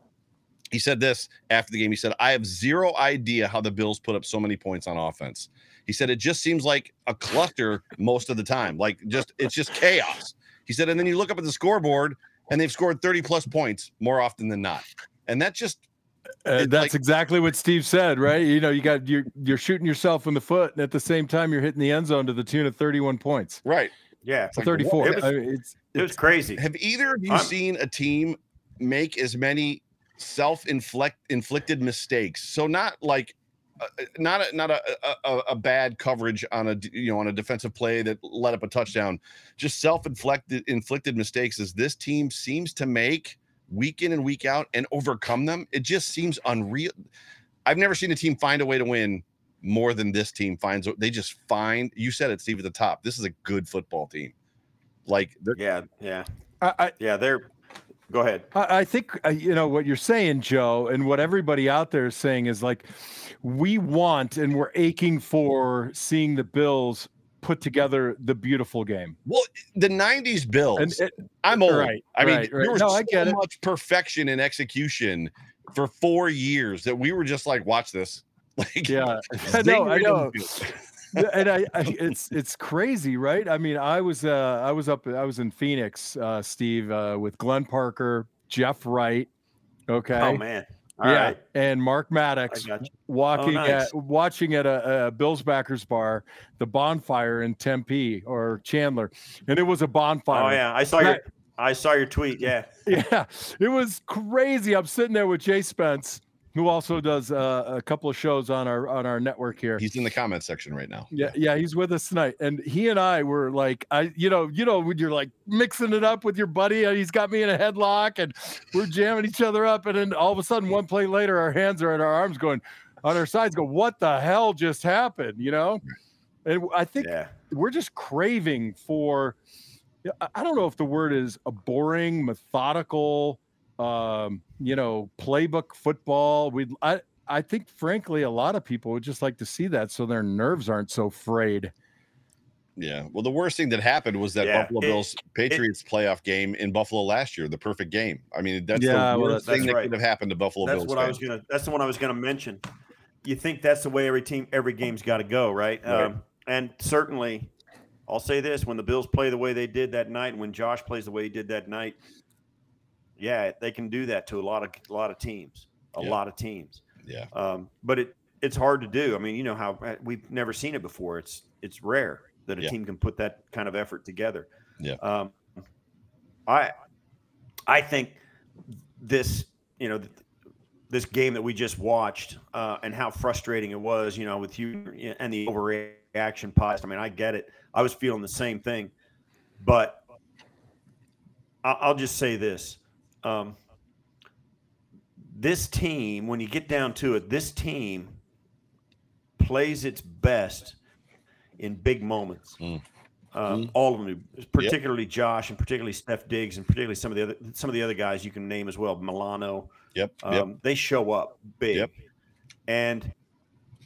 [SPEAKER 3] He said this after the game. He said, I have zero idea how the Bills put up so many points on offense. He said, it just seems like a cluster most of the time. Like just, it's just chaos. He said, and then you look up at the scoreboard and they've scored 30 plus points more often than not. And that just
[SPEAKER 2] uh, that's
[SPEAKER 3] like-
[SPEAKER 2] exactly what Steve said, right? You know, you got you're you're shooting yourself in the foot, and at the same time, you're hitting the end zone to the tune of 31 points,
[SPEAKER 3] right.
[SPEAKER 5] yeah,
[SPEAKER 3] like,
[SPEAKER 2] 34.
[SPEAKER 5] it was-
[SPEAKER 2] I mean, it's
[SPEAKER 5] it was crazy.
[SPEAKER 3] Have either of you
[SPEAKER 5] I'm-
[SPEAKER 3] seen a team make as many self-inflict inflicted mistakes? So not like Uh, uh, not a, not a, a a- a bad coverage on a d- you know on a defensive play that led up a touchdown, just self-inflicted inflicted mistakes as this team seems to make week in and week out and overcome them. It just seems unreal. I've never seen a team find a way to win more than this team finds. They just find. You said it, Steve, at the top. This is a good football team. Like
[SPEAKER 5] Yeah, yeah,
[SPEAKER 2] I, I
[SPEAKER 5] yeah. They're. Go ahead.
[SPEAKER 2] I I think uh, you know what you're saying, Joe, and what everybody out there is saying is like, we want and we're aching for seeing the Bills put together the beautiful game.
[SPEAKER 3] Well, the '90s Bills.
[SPEAKER 2] And it,
[SPEAKER 3] I'm old.
[SPEAKER 2] right,
[SPEAKER 3] I mean,
[SPEAKER 2] right, right.
[SPEAKER 3] there was
[SPEAKER 2] No,
[SPEAKER 3] so
[SPEAKER 2] I get it.
[SPEAKER 3] much perfection in execution for four years that we were just like, watch this. Like,
[SPEAKER 2] yeah, I
[SPEAKER 3] zing
[SPEAKER 2] know, I know.
[SPEAKER 3] The field.
[SPEAKER 2] Yeah, and I, I it's it's crazy right i mean i was uh i was up i was in phoenix uh steve uh with glenn parker jeff wright okay
[SPEAKER 5] Oh man. All
[SPEAKER 2] yeah
[SPEAKER 5] right.
[SPEAKER 2] and mark maddox
[SPEAKER 5] you.
[SPEAKER 2] walking
[SPEAKER 5] nice.
[SPEAKER 2] at watching at a, a bills backers bar the bonfire in tempe or chandler and it was a bonfire
[SPEAKER 5] Oh yeah. I saw your. I saw your tweet. Yeah.
[SPEAKER 2] yeah it was crazy i'm sitting there with jay spence who also does uh, a couple of shows on our on our network here
[SPEAKER 3] He's in the comment section right now.
[SPEAKER 2] yeah, yeah, he's with us tonight, and he and I were like, I, you know, you know, when you're like mixing it up with your buddy, and he's got me in a headlock, and we're jamming each other up, and then all of a sudden, one play later, our hands are at our arms, going on our sides, go, what the hell just happened, you know? And I think
[SPEAKER 5] Yeah.
[SPEAKER 2] we're just craving for, I- I don't know if the word is a boring, methodical, um, you know, playbook football. We, I, I think, frankly, a lot of people would just like to see that so their nerves aren't so frayed.
[SPEAKER 3] Yeah. Well, the worst thing that happened was that
[SPEAKER 5] Yeah,
[SPEAKER 3] Buffalo
[SPEAKER 5] it-
[SPEAKER 3] Bills Patriots playoff game in Buffalo last year, the perfect game. I mean, that's
[SPEAKER 2] Yeah,
[SPEAKER 3] the
[SPEAKER 2] well,
[SPEAKER 3] worst
[SPEAKER 5] that's-
[SPEAKER 3] thing
[SPEAKER 5] that's
[SPEAKER 3] that
[SPEAKER 5] right.
[SPEAKER 3] could have happened to Buffalo
[SPEAKER 5] That's
[SPEAKER 3] Bills.
[SPEAKER 5] what I was gonna. That's the one I was gonna mention. You think that's the way every team, every game's got to go, right?
[SPEAKER 3] Right.
[SPEAKER 5] Um, and certainly, I'll say this: when the Bills play the way they did that night, and when Josh plays the way he did that night, yeah, they can do that to a lot of a lot of teams, a
[SPEAKER 3] Yeah.
[SPEAKER 5] lot of teams.
[SPEAKER 3] Yeah.
[SPEAKER 5] Um, but it it's hard to do. I mean, you know how uh, we've never seen it before. It's it's rare that a
[SPEAKER 3] Yeah.
[SPEAKER 5] team can put that kind of effort together.
[SPEAKER 3] Yeah.
[SPEAKER 5] Um, I I think this you know this game that we just watched uh, and how frustrating it was. You know, with you and the overreaction post. I mean, I get it. I was feeling the same thing, but I'll just say this. Um, this team, when you get down to it, this team plays its best in big moments.
[SPEAKER 3] Mm.
[SPEAKER 5] Um, All of them, particularly Josh, and particularly Stef Diggs, and particularly some of the other some of the other guys you can name as well. Milano,
[SPEAKER 3] Yep.
[SPEAKER 5] um,
[SPEAKER 3] Yep.
[SPEAKER 5] they show up big,
[SPEAKER 3] Yep.
[SPEAKER 5] and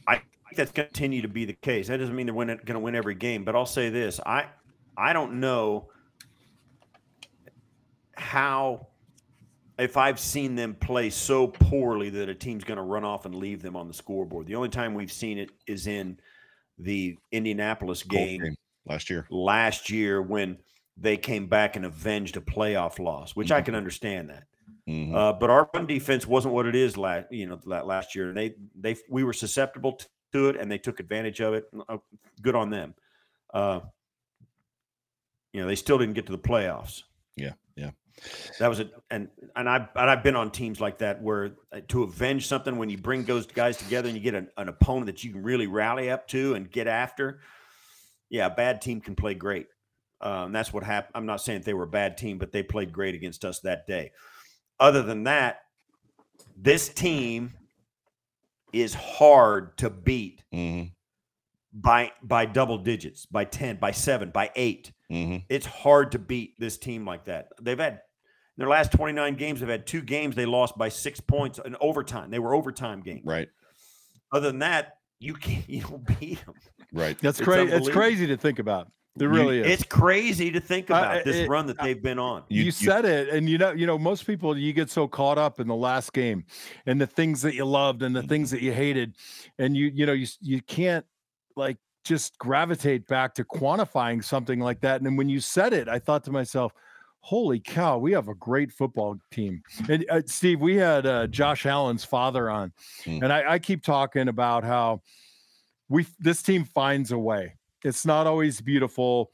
[SPEAKER 5] I think that's going to continue to be the case. That doesn't mean they're going to win every game, but I'll say this: I I don't know how if I've seen them play so poorly that a team's going to run off and leave them on the scoreboard. The only time we've seen it is in the Indianapolis game
[SPEAKER 3] game last year.
[SPEAKER 5] last year when they came back and avenged a playoff loss, which I can understand that.
[SPEAKER 3] Mhm.
[SPEAKER 5] Uh, but our run defense wasn't what it is last, you know, la- last year. And they, they, we were susceptible to it, and they took advantage of it. Uh, Good on them. Uh, you know, they still didn't get to the playoffs.
[SPEAKER 3] Yeah.
[SPEAKER 5] That was it. And and I and I've been on teams like that where uh, to avenge something when you bring those guys together and you get an, an opponent that you can really rally up to and get after. Yeah, a bad team can play great. Um, that's what happened. I'm not saying they were a bad team, but they played great against us that day. Other than that, This team is hard to beat
[SPEAKER 3] Mhm.
[SPEAKER 5] by by double digits, by 10, by 7, by 8.
[SPEAKER 3] Mhm.
[SPEAKER 5] It's hard to beat this team like that. They've had in their last 29 games, they've had two games they lost by 6 points in overtime. They were overtime games.
[SPEAKER 3] Right.
[SPEAKER 5] Other than that, you can't you don't beat them.
[SPEAKER 3] Right.
[SPEAKER 2] That's crazy. It's crazy to think about. It really is.
[SPEAKER 5] It's crazy to think
[SPEAKER 2] Uh,
[SPEAKER 5] about this
[SPEAKER 2] it-
[SPEAKER 5] run that they've been on.
[SPEAKER 2] you,
[SPEAKER 3] You- you-
[SPEAKER 2] said it and you know you know most people you get so caught up in the last game and the things that you loved and the things that you hated and you you know you you can't like just gravitate back to quantifying something like that and then when you said it i thought to myself holy cow we have a great football team and uh, steve we had uh, josh allen's father on
[SPEAKER 3] Mm.
[SPEAKER 2] and I, I keep talking about how we this team finds a way it's not always beautiful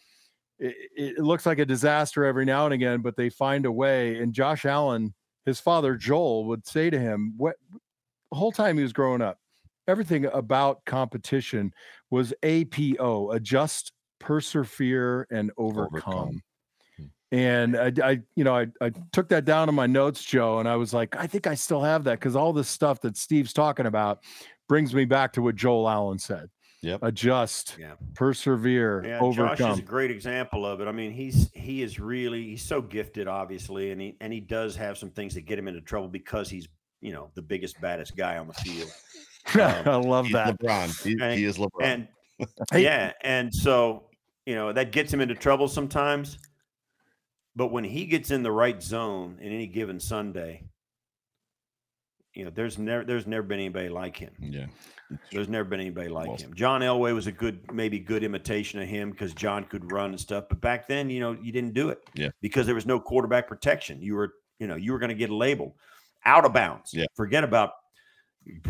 [SPEAKER 2] it, it looks like a disaster every now and again, but they find a way. And Josh Allen, his father Joel, would say to him, "What the whole time he was growing up, everything about competition was APO: adjust, persevere, and overcome."
[SPEAKER 3] Overcome.
[SPEAKER 2] And I, I, you know, I, I took that down in my notes, Joe, and I was like, I think I still have that because all this stuff that Steve's talking about brings me back to what Joel Allen said:
[SPEAKER 3] Yep.
[SPEAKER 2] adjust,
[SPEAKER 5] Yeah.
[SPEAKER 2] persevere,
[SPEAKER 5] Yeah,
[SPEAKER 2] overcome.
[SPEAKER 5] Josh is a great example of it. I mean, he's he is really he's so gifted, obviously, and he and he does have some things that get him into trouble because he's you know the biggest, baddest guy on the field.
[SPEAKER 2] I um, love
[SPEAKER 3] He's
[SPEAKER 2] that.
[SPEAKER 3] LeBron. He,
[SPEAKER 5] And-
[SPEAKER 3] he is LeBron.
[SPEAKER 5] And yeah, and so you know that gets him into trouble sometimes. But when he gets in the right zone in any given Sunday, you know, there's never there's never been anybody like him.
[SPEAKER 3] yeah.
[SPEAKER 5] There's never been anybody like
[SPEAKER 3] Well
[SPEAKER 5] him. John Elway was a good, maybe good imitation of him because John could run and stuff. But back then, you know, you didn't do it.
[SPEAKER 3] Yeah.
[SPEAKER 5] Because there was no quarterback protection. You were, you know, you were going to get labeled out of bounds.
[SPEAKER 3] Yeah.
[SPEAKER 5] Forget about,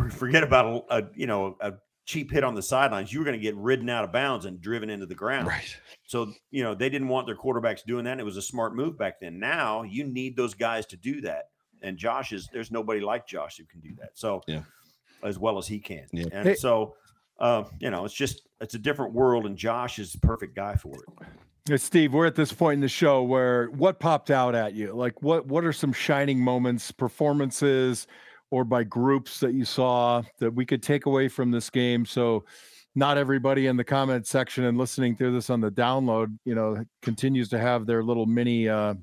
[SPEAKER 5] forget about a, a you know a cheap hit on the sidelines. You were going to get ridden out of bounds and driven into the ground.
[SPEAKER 3] Right.
[SPEAKER 5] So, you know, they didn't want their quarterbacks doing that. And it was a smart move back then. Now you need those guys to do that. And Josh is there's nobody like Josh who can do that. So
[SPEAKER 3] Yeah.
[SPEAKER 5] as well as he can.
[SPEAKER 3] Yeah.
[SPEAKER 5] And
[SPEAKER 2] Hey-
[SPEAKER 5] so uh, you know, it's just it's a different world and Josh is the perfect guy for it.
[SPEAKER 2] Hey, Steve, we're at this point in the show where what popped out at you? Like what what are some shining moments, performances, or by groups that you saw that we could take away from this game? So not everybody in the comment section and listening through this on the download, you know, continues to have their little mini uh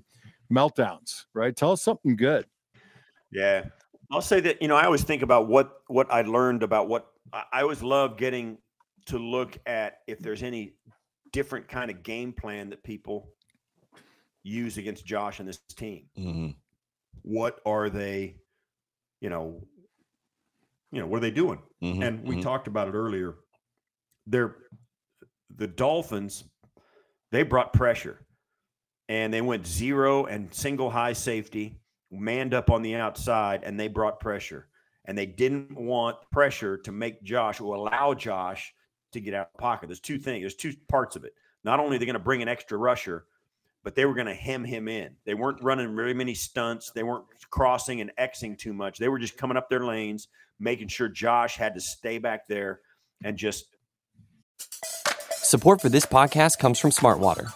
[SPEAKER 2] meltdowns, right? Tell us something good.
[SPEAKER 5] Yeah. I'll say that, you know, I always think about what what I learned about what I I always love getting to look at if there's any different kind of game plan that people use against Josh and this team.
[SPEAKER 3] Mhm.
[SPEAKER 5] What are they, you know, you know, what are they doing?
[SPEAKER 3] Mhm.
[SPEAKER 5] and we
[SPEAKER 3] Mhm.
[SPEAKER 5] talked about it earlier. They're the Dolphins. They brought pressure, and they went zero and single high safety, manned up on the outside, and they brought pressure. And they didn't want pressure to make Josh or allow Josh to get out of the pocket. There's two things. There's two parts of it. Not only are they going to bring an extra rusher, but they were going to hem him in. They weren't running very many stunts. They weren't crossing and Xing too much. They were just coming up their lanes, making sure Josh had to stay back there and just
[SPEAKER 6] Support for this podcast comes from Smartwater.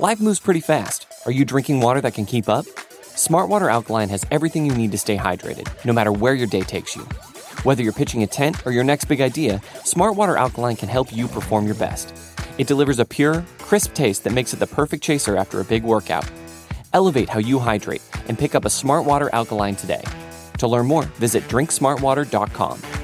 [SPEAKER 6] Life moves pretty fast. Are you drinking water that can keep up? Smartwater Alkaline has everything you need to stay hydrated, no matter where your day takes you. Whether you're pitching a tent or your next big idea, Smartwater Alkaline can help you perform your best. It delivers a pure, crisp taste that makes it the perfect chaser after a big workout. Elevate how you hydrate and pick up a Smartwater Alkaline today. To learn more, visit drinksmartwater.com.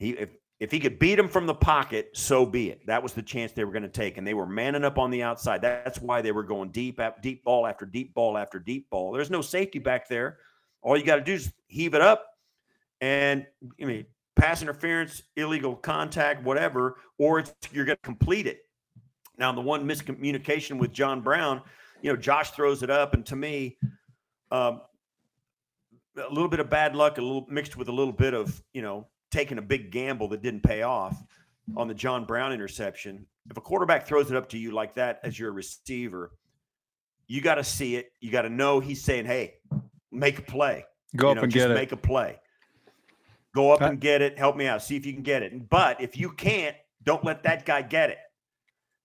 [SPEAKER 5] He if if he could beat him from the pocket, so be it. That was the chance they were going to take, and they were manning up on the outside. That's why they were going deep, deep ball after deep ball after deep ball. There's no safety back there. All you got to do is heave it up, and I mean, pass interference, illegal contact, whatever, or you're going to complete it. Now, the one miscommunication with John Brown, you know, Josh throws it up, and to me, um, a little bit of bad luck, a little mixed with a little bit of you know taking a big gamble that didn't pay off on the John Brown interception. If a quarterback throws it up to you like that as your receiver, you got to see it. You got to know he's saying, "Hey, make a play.
[SPEAKER 2] Go
[SPEAKER 5] You
[SPEAKER 2] up
[SPEAKER 5] know,
[SPEAKER 2] and
[SPEAKER 5] just
[SPEAKER 2] get it.
[SPEAKER 5] Make a play. Go up
[SPEAKER 2] Uh,
[SPEAKER 5] and get it. Help me out. See if you can get it. But if you can't, don't let that guy get it.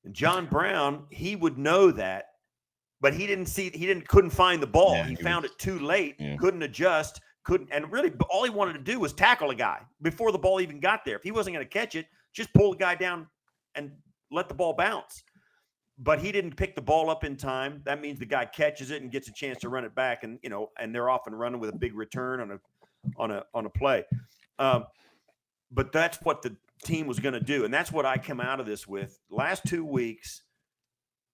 [SPEAKER 5] And John Brown, he would know that, but he didn't see. He didn't couldn't find the ball.
[SPEAKER 3] Yeah,
[SPEAKER 5] he
[SPEAKER 3] he
[SPEAKER 5] found it too late.
[SPEAKER 3] Yeah.
[SPEAKER 5] Couldn't adjust. Couldn't. And really, all he wanted to do was tackle a guy before the ball even got there. If he wasn't going to catch it, just pull the guy down and let the ball bounce. But he didn't pick the ball up in time. That means the guy catches it and gets a chance to run it back, and you know, and they're off and running with a big return on a on a on a play. Um, but that's what the team was going to do, and that's what I come out of this with. Last two weeks,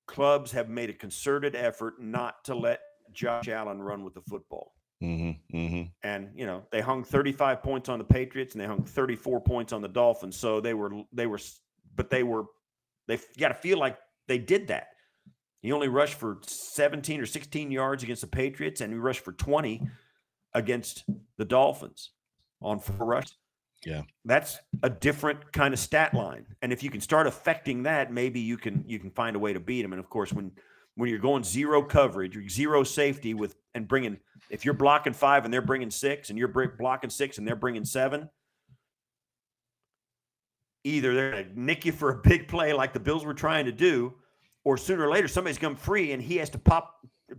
[SPEAKER 5] clubs have made a concerted effort not to let Josh Allen run with the football.
[SPEAKER 3] Mm-hmm, mm-hmm.
[SPEAKER 5] And you know they hung 35 points on the Patriots, and they hung 34 points on the Dolphins. So they were they were, but they were they got to feel like they did that. He only rushed for 17 or 16 yards against the Patriots, and he rushed for 20 against the Dolphins on four rushes.
[SPEAKER 3] Yeah.
[SPEAKER 5] That's a different kind of stat line. And if you can start affecting that, maybe you can you can find a way to beat him. And of course, when when you're going zero coverage zero safety with and bringing if you're blocking five and they're bringing six and you're blocking six and they're bringing seven, either they're going to nick you for a big play like the Bills were trying to do, or sooner or later somebody's come free and he has to pop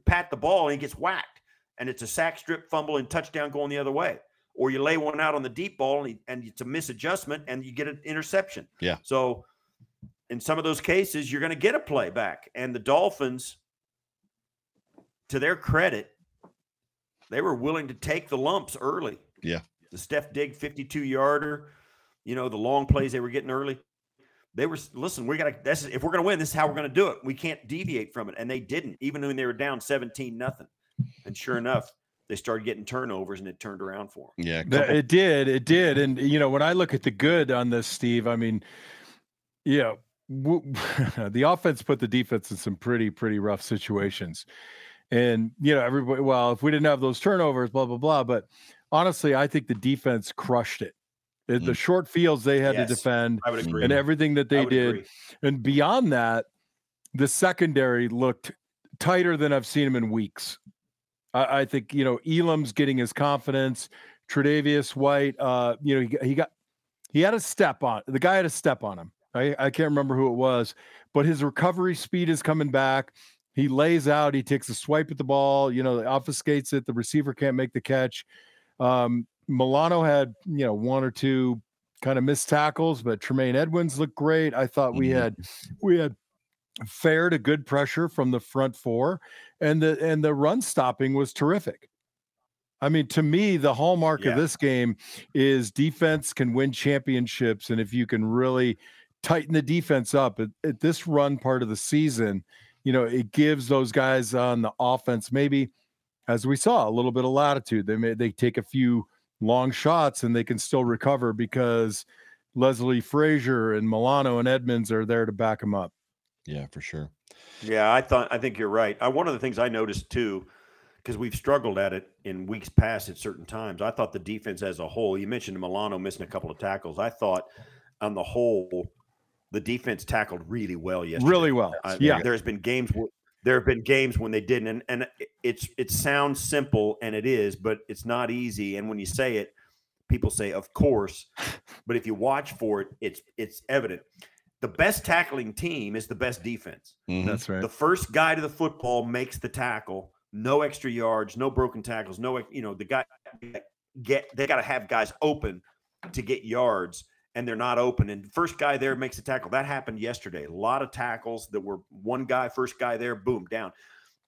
[SPEAKER 5] pat the ball and he gets whacked and it's a sack strip fumble and touchdown going the other way or you lay one out on the deep ball and, he- and it's a misadjustment and you get an interception
[SPEAKER 3] Yeah.
[SPEAKER 5] so in some of those cases you're going to get a play back and the dolphins to their credit they were willing to take the lumps early
[SPEAKER 3] Yeah.
[SPEAKER 5] the stef diggs 52 yarder you know the long plays they were getting early they were listen we got to this is if we're going to win this is how we're going to do it we can't deviate from it and they didn't even when they were down 17 nothing and sure enough they started getting turnovers and it turned around for them
[SPEAKER 3] Yeah. Couple-
[SPEAKER 2] It did. It did. And, you know, when I look at the good on this, Steve, I mean, you know, w- the offense put the defense in some pretty, pretty rough situations. And, you know, everybody, well, if we didn't have those turnovers, blah, blah, blah. But honestly, I think the defense crushed it. It- The
[SPEAKER 3] Mm.
[SPEAKER 2] short fields they had
[SPEAKER 5] Yes.
[SPEAKER 2] to defend
[SPEAKER 5] i would agree
[SPEAKER 2] and everything that they did.
[SPEAKER 5] agree.
[SPEAKER 2] And beyond that, the secondary looked tighter than I've seen him in weeks. I, I think you know Elam's getting his confidence. Tre'Davious White, uh, you know, he, he got he had a step on the guy had a step on him. I, I can't remember who it was, but his recovery speed is coming back. He lays out, he takes a swipe at the ball, you know, obfuscates it. The receiver can't make the catch. Um, Milano had, you know, one or two kind of missed tackles, but Tremaine Edmunds looked great. I thought we
[SPEAKER 3] Mhm.
[SPEAKER 2] had we had fair to good pressure from the front four, and the and the run stopping was terrific. I mean, to me, the hallmark
[SPEAKER 5] Yeah.
[SPEAKER 2] of this game is defense can win championships, and if you can really tighten the defense up at, at this run part of the season, you know, it gives those guys on the offense maybe, as we saw, a little bit of latitude. They may they take a few long shots and they can still recover because Leslie Frazier and Milano and Edmunds are there to back them up.
[SPEAKER 3] yeah, for sure.
[SPEAKER 5] Yeah, I thought I think you're right. I, one of the things I noticed too, because we've struggled at it in weeks past at certain times. I thought the defense as a whole. You mentioned Milano missing a couple of tackles. I thought on the whole, the defense tackled really well yesterday.
[SPEAKER 2] Really well.
[SPEAKER 5] I-
[SPEAKER 2] yeah.
[SPEAKER 5] there's been games. Where, there have been games when they didn't, and, and it's it sounds simple and it is, but it's not easy. And when you say it, people say, "Of course," but if you watch for it, it's it's evident. The best tackling team is the best defense.
[SPEAKER 3] Mhm.
[SPEAKER 2] That's right.
[SPEAKER 5] The first guy to the football makes the tackle. No extra yards, no broken tackles, no you know the guy get they got to have guys open to get yards and they're not open and first guy there makes a tackle. That happened yesterday. A lot of tackles that were one guy first guy there boom down.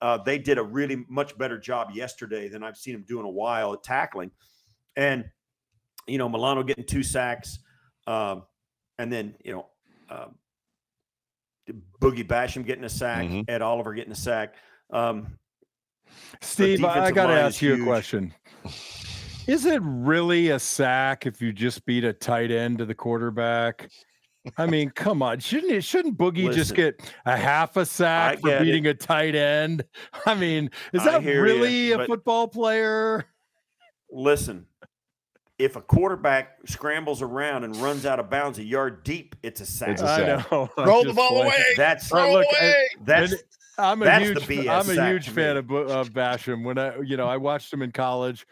[SPEAKER 5] Uh, they did a really much better job yesterday than I've seen them do in a while at tackling. And you know, Milano getting two sacks um, and then, you know, um, Boogie Basham getting a sack,
[SPEAKER 3] Mhm.
[SPEAKER 5] Ed Oliver getting a sack. Um,
[SPEAKER 2] Steve, I, I got to ask
[SPEAKER 5] is
[SPEAKER 2] you a question. Is it really a sack if you just beat a tight end to the quarterback? I mean, come on. Shouldn't it shouldn't Boogie just get a half a sack for
[SPEAKER 5] get it.
[SPEAKER 2] beating a tight end? I mean, is
[SPEAKER 5] I
[SPEAKER 2] that
[SPEAKER 5] hear ya,
[SPEAKER 2] really a football player?
[SPEAKER 5] Listen, if a quarterback scrambles around and runs out of bounds a yard deep, it's a sack.
[SPEAKER 3] It's a
[SPEAKER 2] I
[SPEAKER 3] sack.
[SPEAKER 2] know. I'm
[SPEAKER 3] Throw the ball
[SPEAKER 2] playing.
[SPEAKER 3] away.
[SPEAKER 5] That's
[SPEAKER 3] Throw
[SPEAKER 2] look,
[SPEAKER 3] away.
[SPEAKER 5] that's
[SPEAKER 2] I'm a
[SPEAKER 5] That's the
[SPEAKER 2] huge
[SPEAKER 5] BS
[SPEAKER 2] I'm a huge fan of, of Basham. When I you know I watched him in college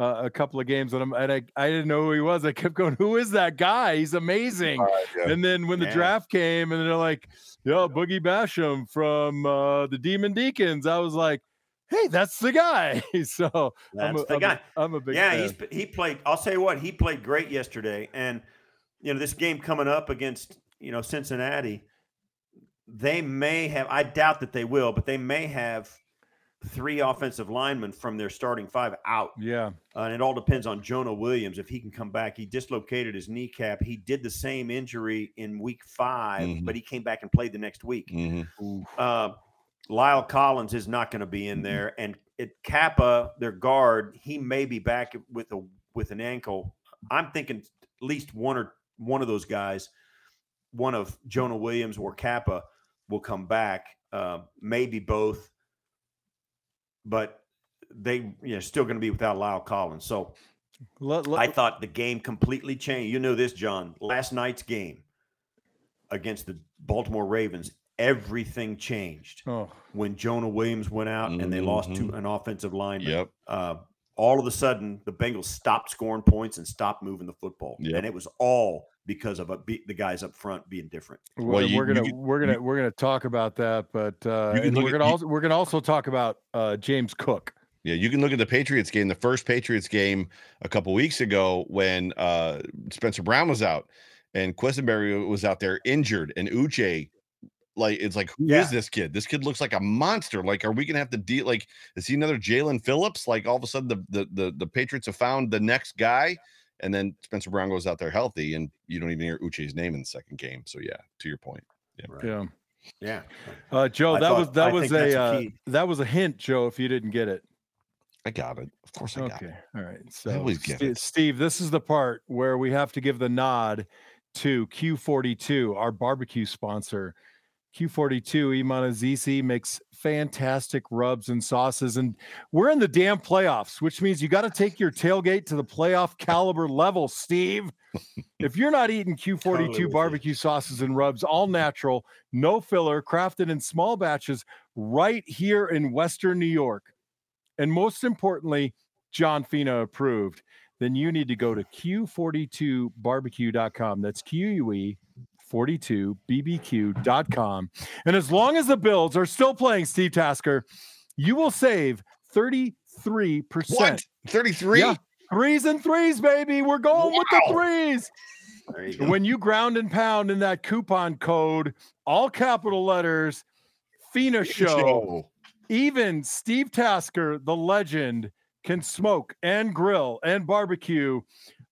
[SPEAKER 2] uh, a couple of games and, I'm, and I I didn't know who he was. I kept going, "Who is that guy? He's amazing."
[SPEAKER 3] yeah.
[SPEAKER 2] And then when the
[SPEAKER 5] Yeah.
[SPEAKER 2] draft came and they're like, "Yo, Boogie Basham from uh, the Demon Deacons," I was like, "Hey, that's the guy." so I'm
[SPEAKER 5] That's
[SPEAKER 2] a,
[SPEAKER 5] the
[SPEAKER 2] I'm
[SPEAKER 5] guy.
[SPEAKER 2] I'm a big
[SPEAKER 5] yeah,
[SPEAKER 2] fan.
[SPEAKER 5] he's he played. I'll tell you what, he played great yesterday, and you know this game coming up against you know Cincinnati, they may have. I doubt that they will, but they may have three offensive linemen from their starting five out.
[SPEAKER 2] yeah.
[SPEAKER 5] Uh, and it all depends on Jonah Williams if he can come back. He dislocated his kneecap. He did the same injury in week 5
[SPEAKER 3] Mhm.
[SPEAKER 5] but he came back and played the next week.
[SPEAKER 3] Mhm.
[SPEAKER 5] Uh, La'el Collins is not going to be in there, and it Cappa, their guard, he may be back with a with an ankle. I'm thinking at least one or one of those guys, one of Jonah Williams or Cappa, will come back. Uh, maybe both, but they you know still going to be without La'el Collins. So
[SPEAKER 2] Let- let-
[SPEAKER 5] I thought the game completely changed. You know this, John. Last night's game against the Baltimore Ravens, everything changed
[SPEAKER 2] oh,
[SPEAKER 5] when Jonah Williams went out and they lost to
[SPEAKER 3] Mhm.
[SPEAKER 5] an offensive lineman.
[SPEAKER 3] Yep.
[SPEAKER 5] Uh, all of a sudden, the Bengals stopped scoring points and stopped moving the football,
[SPEAKER 3] Yep.
[SPEAKER 5] and it was all because of a, be, the guys up front being different.
[SPEAKER 2] we're,
[SPEAKER 3] Well, you-
[SPEAKER 2] we're gonna
[SPEAKER 3] can-
[SPEAKER 2] we're gonna we're gonna talk about that, but uh,
[SPEAKER 3] You can
[SPEAKER 2] and
[SPEAKER 3] look
[SPEAKER 2] we're
[SPEAKER 3] at-
[SPEAKER 2] gonna
[SPEAKER 3] you-
[SPEAKER 2] also we're gonna also talk about uh, James Cook.
[SPEAKER 3] Yeah, you can look at the Patriots game, the first Patriots game a couple weeks ago when uh Spencer Brown was out and Quessenberry was out there injured and Uche like it's like who is
[SPEAKER 5] Yeah.
[SPEAKER 3] this kid? This kid looks like a monster. Like, are we gonna have to deal like is he another Jaelan Phillips? Like all of a sudden the, the the the Patriots have found the next guy, and then Spencer Brown goes out there healthy, and you don't even hear Uche's name in the second game. So yeah, to your point.
[SPEAKER 2] Yeah.
[SPEAKER 5] Yeah.
[SPEAKER 2] Uh, Joe,
[SPEAKER 5] I
[SPEAKER 2] that
[SPEAKER 5] thought-
[SPEAKER 2] was that
[SPEAKER 5] I
[SPEAKER 2] was a
[SPEAKER 5] a
[SPEAKER 2] uh, that was a hint, Joe. If you didn't get it,
[SPEAKER 3] I got it. Of course I got
[SPEAKER 2] okay,
[SPEAKER 3] it.
[SPEAKER 2] all right. So,
[SPEAKER 3] always get
[SPEAKER 2] Ste-
[SPEAKER 3] it.
[SPEAKER 2] Steve, this is the part where we have to give the nod to Q42, our barbecue sponsor. Q42 Iman Azizi makes fantastic rubs and sauces, and we're in the damn playoffs, which means you got to take your tailgate to the playoff caliber level, Steve. if you're not eating Q42
[SPEAKER 5] Totally
[SPEAKER 2] barbecue sauces and rubs, all natural, no filler, crafted in small batches, right here in Western New York, and most importantly, John Fina approved, then you need to go to Q42barbecue.com. That's Q U E 42bbq.com. And as long as the Bills are still playing Steve Tasker, you will save 33%.
[SPEAKER 3] What? 33?
[SPEAKER 2] Yeah. Threes and threes, baby. We're going with the threes.
[SPEAKER 5] You.
[SPEAKER 2] When you ground and pound in that coupon code, all capital letters, Fina Show, even Steve Tasker, the legend, can smoke and grill and barbecue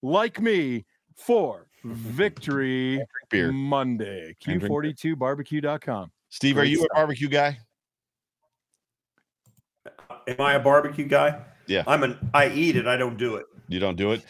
[SPEAKER 2] like me for Victory
[SPEAKER 3] beer.
[SPEAKER 2] Monday.
[SPEAKER 3] And drink beer.
[SPEAKER 2] Q42barbecue.com.
[SPEAKER 3] Steve, are you
[SPEAKER 5] stuff.
[SPEAKER 3] a barbecue guy?
[SPEAKER 5] Am I a barbecue guy?
[SPEAKER 3] Yeah.
[SPEAKER 5] I'm an. I eat it. I don't do it.
[SPEAKER 3] You don't do it.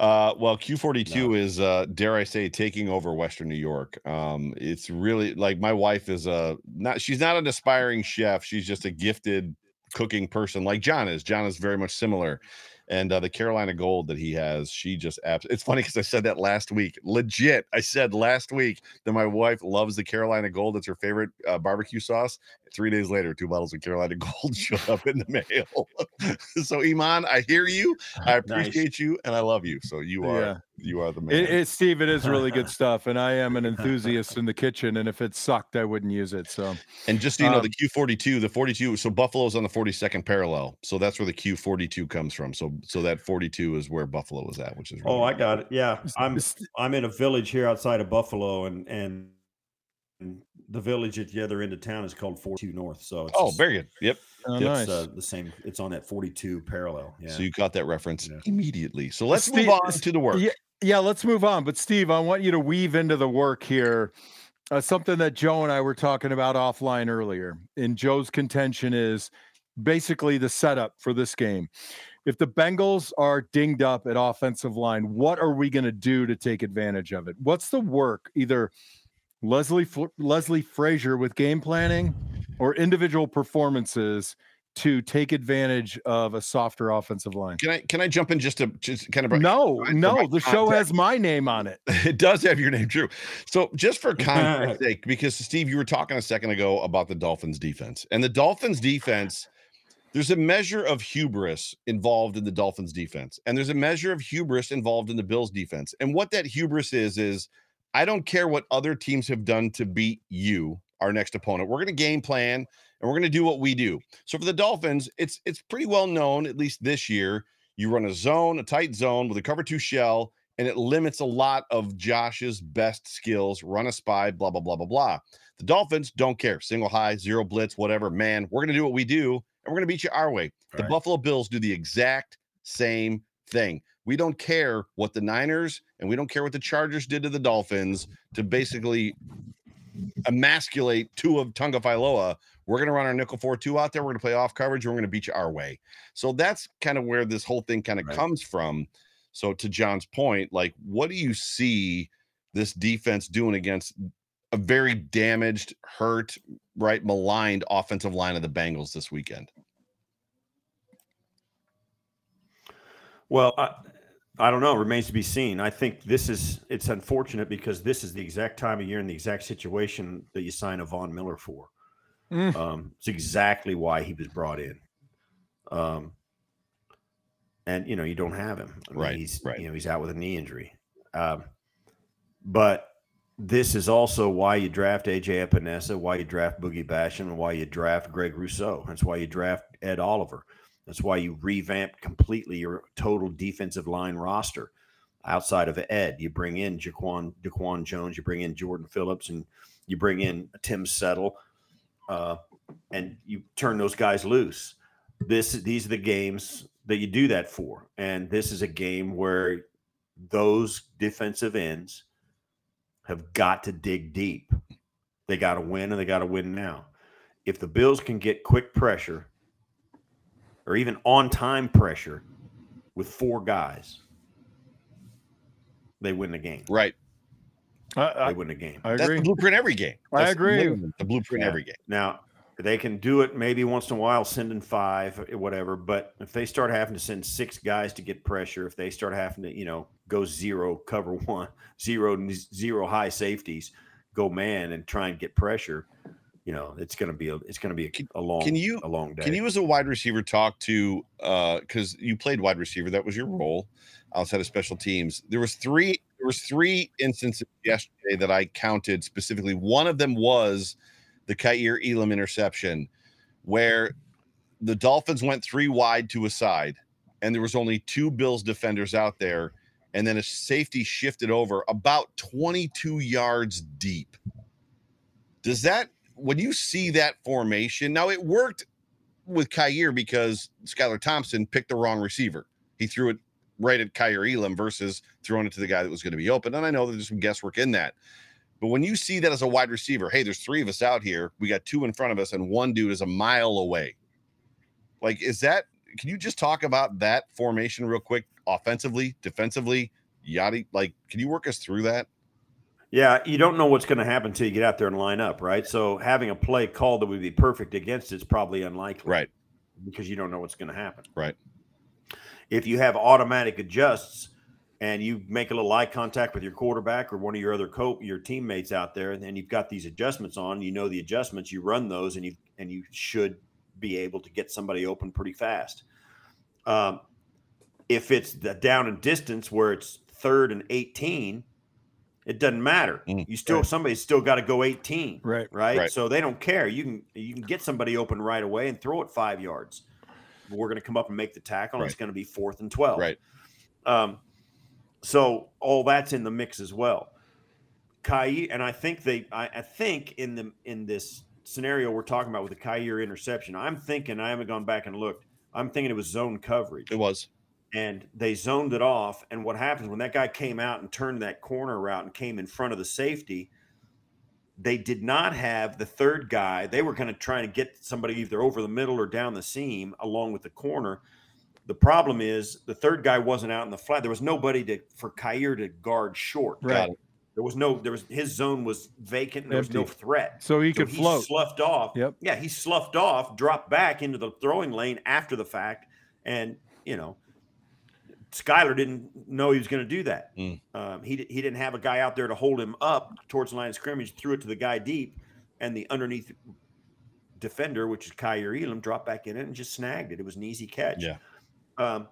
[SPEAKER 3] Uh, well, Q42 is, uh, dare I say, taking over Western New York. Um, it's really like my wife is a not. She's not an aspiring chef. She's just a gifted cooking person, like John is. John is very much similar. And uh, the Carolina Gold that he has, she just abs- It's funny because I said that last week. Legit, I said last week that my wife loves the Carolina Gold. It's her favorite uh, barbecue sauce. Three days later, two bottles of Carolina Gold showed up in the mail. so Iman, I hear you. I
[SPEAKER 5] Nice.
[SPEAKER 3] appreciate you and I love you. So you are
[SPEAKER 2] Yeah.
[SPEAKER 3] You are the man.
[SPEAKER 2] It, it, Steve, it is really good stuff. And I am an enthusiast in the kitchen. And if it sucked, I wouldn't use it. So
[SPEAKER 3] and just so you know,
[SPEAKER 2] um,
[SPEAKER 3] the Q42, the 42, so Buffalo's on the 42nd parallel. So that's where the Q42 comes from. So so that 42 is where Buffalo is at, which is really
[SPEAKER 5] Oh, I got it. Yeah, I'm. I'm in a village here outside of Buffalo, and and, and the village at the other end of town is called 42 North. So it's
[SPEAKER 3] Oh,
[SPEAKER 5] just-
[SPEAKER 3] very good. Yep.
[SPEAKER 2] oh,
[SPEAKER 5] it's
[SPEAKER 2] nice.
[SPEAKER 5] uh, the same. It's on that 42 parallel. Yeah.
[SPEAKER 3] So you caught that reference
[SPEAKER 5] Yeah.
[SPEAKER 3] immediately. So let's
[SPEAKER 2] Steve-
[SPEAKER 3] move on to the work.
[SPEAKER 2] Yeah, yeah, let's move on. But Steve, I want you to weave into the work here uh, something that Joe and I were talking about offline earlier. And Joe's contention is basically the setup for this game. if the Bengals are dinged up at offensive line, what are we going to do to take advantage of it? What's the work? Either Leslie Leslie Frazier with game planning or individual performances to take advantage of a softer offensive line.
[SPEAKER 3] Can I can I jump in just to just kind of
[SPEAKER 2] no no the show has my name on it.
[SPEAKER 3] it does have your name, true. So just for context sake, because Steve, you were talking a second ago about the Dolphins defense, and the Dolphins defense. There's a measure of hubris involved in the Dolphins defense, and there's a measure of hubris involved in the Bills defense. And what that hubris is is I don't care what other teams have done to beat you, our next opponent. We're going to game plan and we're going to do what we do. So for the Dolphins, it's it's pretty well known at least this year. You run a zone, a tight zone with a cover two shell, and it limits a lot of Josh's best skills. Run a spy, blah blah blah blah blah. The Dolphins don't care. Single high, zero blitz, whatever. Man, we're going to do what we do, and we're going to beat you our way. The right. Buffalo Bills do the exact same thing. We don't care what the Niners and we don't care what the Chargers did to the Dolphins to basically emasculate two of Tagovailoa. We're going to run our nickel four two out there. We're going to play off coverage. And we're going to beat you our way. So that's kind of where this whole thing kind of right. comes from. So to John's point, like, what do you see this defense doing against a very damaged, hurt, right, maligned offensive line of the Bengals this weekend?
[SPEAKER 5] Well, I, I don't know. It remains to be seen. I think this is it's unfortunate because this is the exact time of year and the exact situation that you sign a Von Miller for. Mm. Um, it's exactly why he was brought in. Um, and you know you don't have him. I mean,
[SPEAKER 3] right.
[SPEAKER 5] He's
[SPEAKER 3] right.
[SPEAKER 5] you know he's out with a knee injury. Um, but this is also why you draft AJ Epenesa, why you draft Boogie Basham, and why you draft Greg Rousseau. That's why you draft Ed Oliver. That's why you revamped completely your total defensive line roster. Outside of Ed, you bring in Jaquan, Daquan Jones, you bring in Jordan Phillips, and you bring in Tim Settle, uh, and you turn those guys loose. This these are the games that you do that for, and this is a game where those defensive ends have got to dig deep. They got to win, and they got to win now. If the Bills can get quick pressure or even on time pressure with four guys, they win the game.
[SPEAKER 3] Right.
[SPEAKER 5] Uh, they win the game.
[SPEAKER 2] I agree.
[SPEAKER 3] That's the blueprint every game. That's
[SPEAKER 2] I agree.
[SPEAKER 3] The blueprint yeah. every game.
[SPEAKER 5] Now they can do it maybe once in a while, sending five, eh, whatever. But if they start having to send six guys to get pressure, if they start having to, you know, go zero, cover one, zero, zero high safeties, go man, and try and get pressure, you know it's going to be a it's going to be a, a, long
[SPEAKER 3] can you
[SPEAKER 5] a long day
[SPEAKER 3] can you as a wide receiver talk to uh because you played wide receiver that was your role outside of special teams there was three there was three instances yesterday that i counted specifically one of them was the Kaiir Elam interception where the dolphins went three wide to a side and there was only two bills defenders out there and then a safety shifted over about 22 yards deep does that when you see that formation, now it worked with Kaiir because Skylar Thompson picked the wrong receiver. He threw it right at Kaiir Elam versus throwing it to the guy that was going to be open. And I know that there's some guesswork in that. But when you see that as a wide receiver, hey, there's three of us out here. We got two in front of us, and one dude is a mile away. Like, is that can you just talk about that formation real quick, offensively, defensively, yada? Like, can you work us through that?
[SPEAKER 5] Yeah, you don't know what's going to happen until you get out there and line up, right? So having a play called that would be perfect against it's probably unlikely,
[SPEAKER 3] right?
[SPEAKER 5] Because you don't know what's going to happen,
[SPEAKER 3] right?
[SPEAKER 5] If you have automatic adjusts and you make a little eye contact with your quarterback or one of your other co your teammates out there, and then you've got these adjustments on, you know the adjustments, you run those, and you and you should be able to get somebody open pretty fast. Um, if it's the down and distance where it's third and eighteen it doesn't matter. Mm, you still right. somebody's still got to go 18.
[SPEAKER 2] Right.
[SPEAKER 5] right.
[SPEAKER 3] Right.
[SPEAKER 5] So they don't care. You can you can get somebody open right away and throw it five yards. We're going to come up and make the tackle. Right. It's going to be fourth and 12.
[SPEAKER 3] Right.
[SPEAKER 5] Um, so all that's in the mix as well. Kai and I think they I, I think in the in this scenario we're talking about with the Kaiir interception, I'm thinking I haven't gone back and looked. I'm thinking it was zone coverage.
[SPEAKER 3] It was
[SPEAKER 5] and they zoned it off. And what happens when that guy came out and turned that corner route and came in front of the safety? They did not have the third guy. They were going to try to get somebody either over the middle or down the seam along with the corner. The problem is the third guy wasn't out in the flat. There was nobody to for Kaiir to guard short.
[SPEAKER 2] Right.
[SPEAKER 5] There was no. There was his zone was vacant. There was no threat.
[SPEAKER 2] So he could float.
[SPEAKER 5] Sloughed off.
[SPEAKER 2] Yep.
[SPEAKER 5] Yeah, he sloughed off, dropped back into the throwing lane after the fact, and you know, Skylar didn't know he was going to do that.
[SPEAKER 3] Mm.
[SPEAKER 5] Um, he he didn't have a guy out there to hold him up towards the line of scrimmage. Threw it to the guy deep, and the underneath defender, which is Kaiir Elam, dropped back in it and just snagged it. It was an easy catch.
[SPEAKER 3] Yeah.
[SPEAKER 5] Um,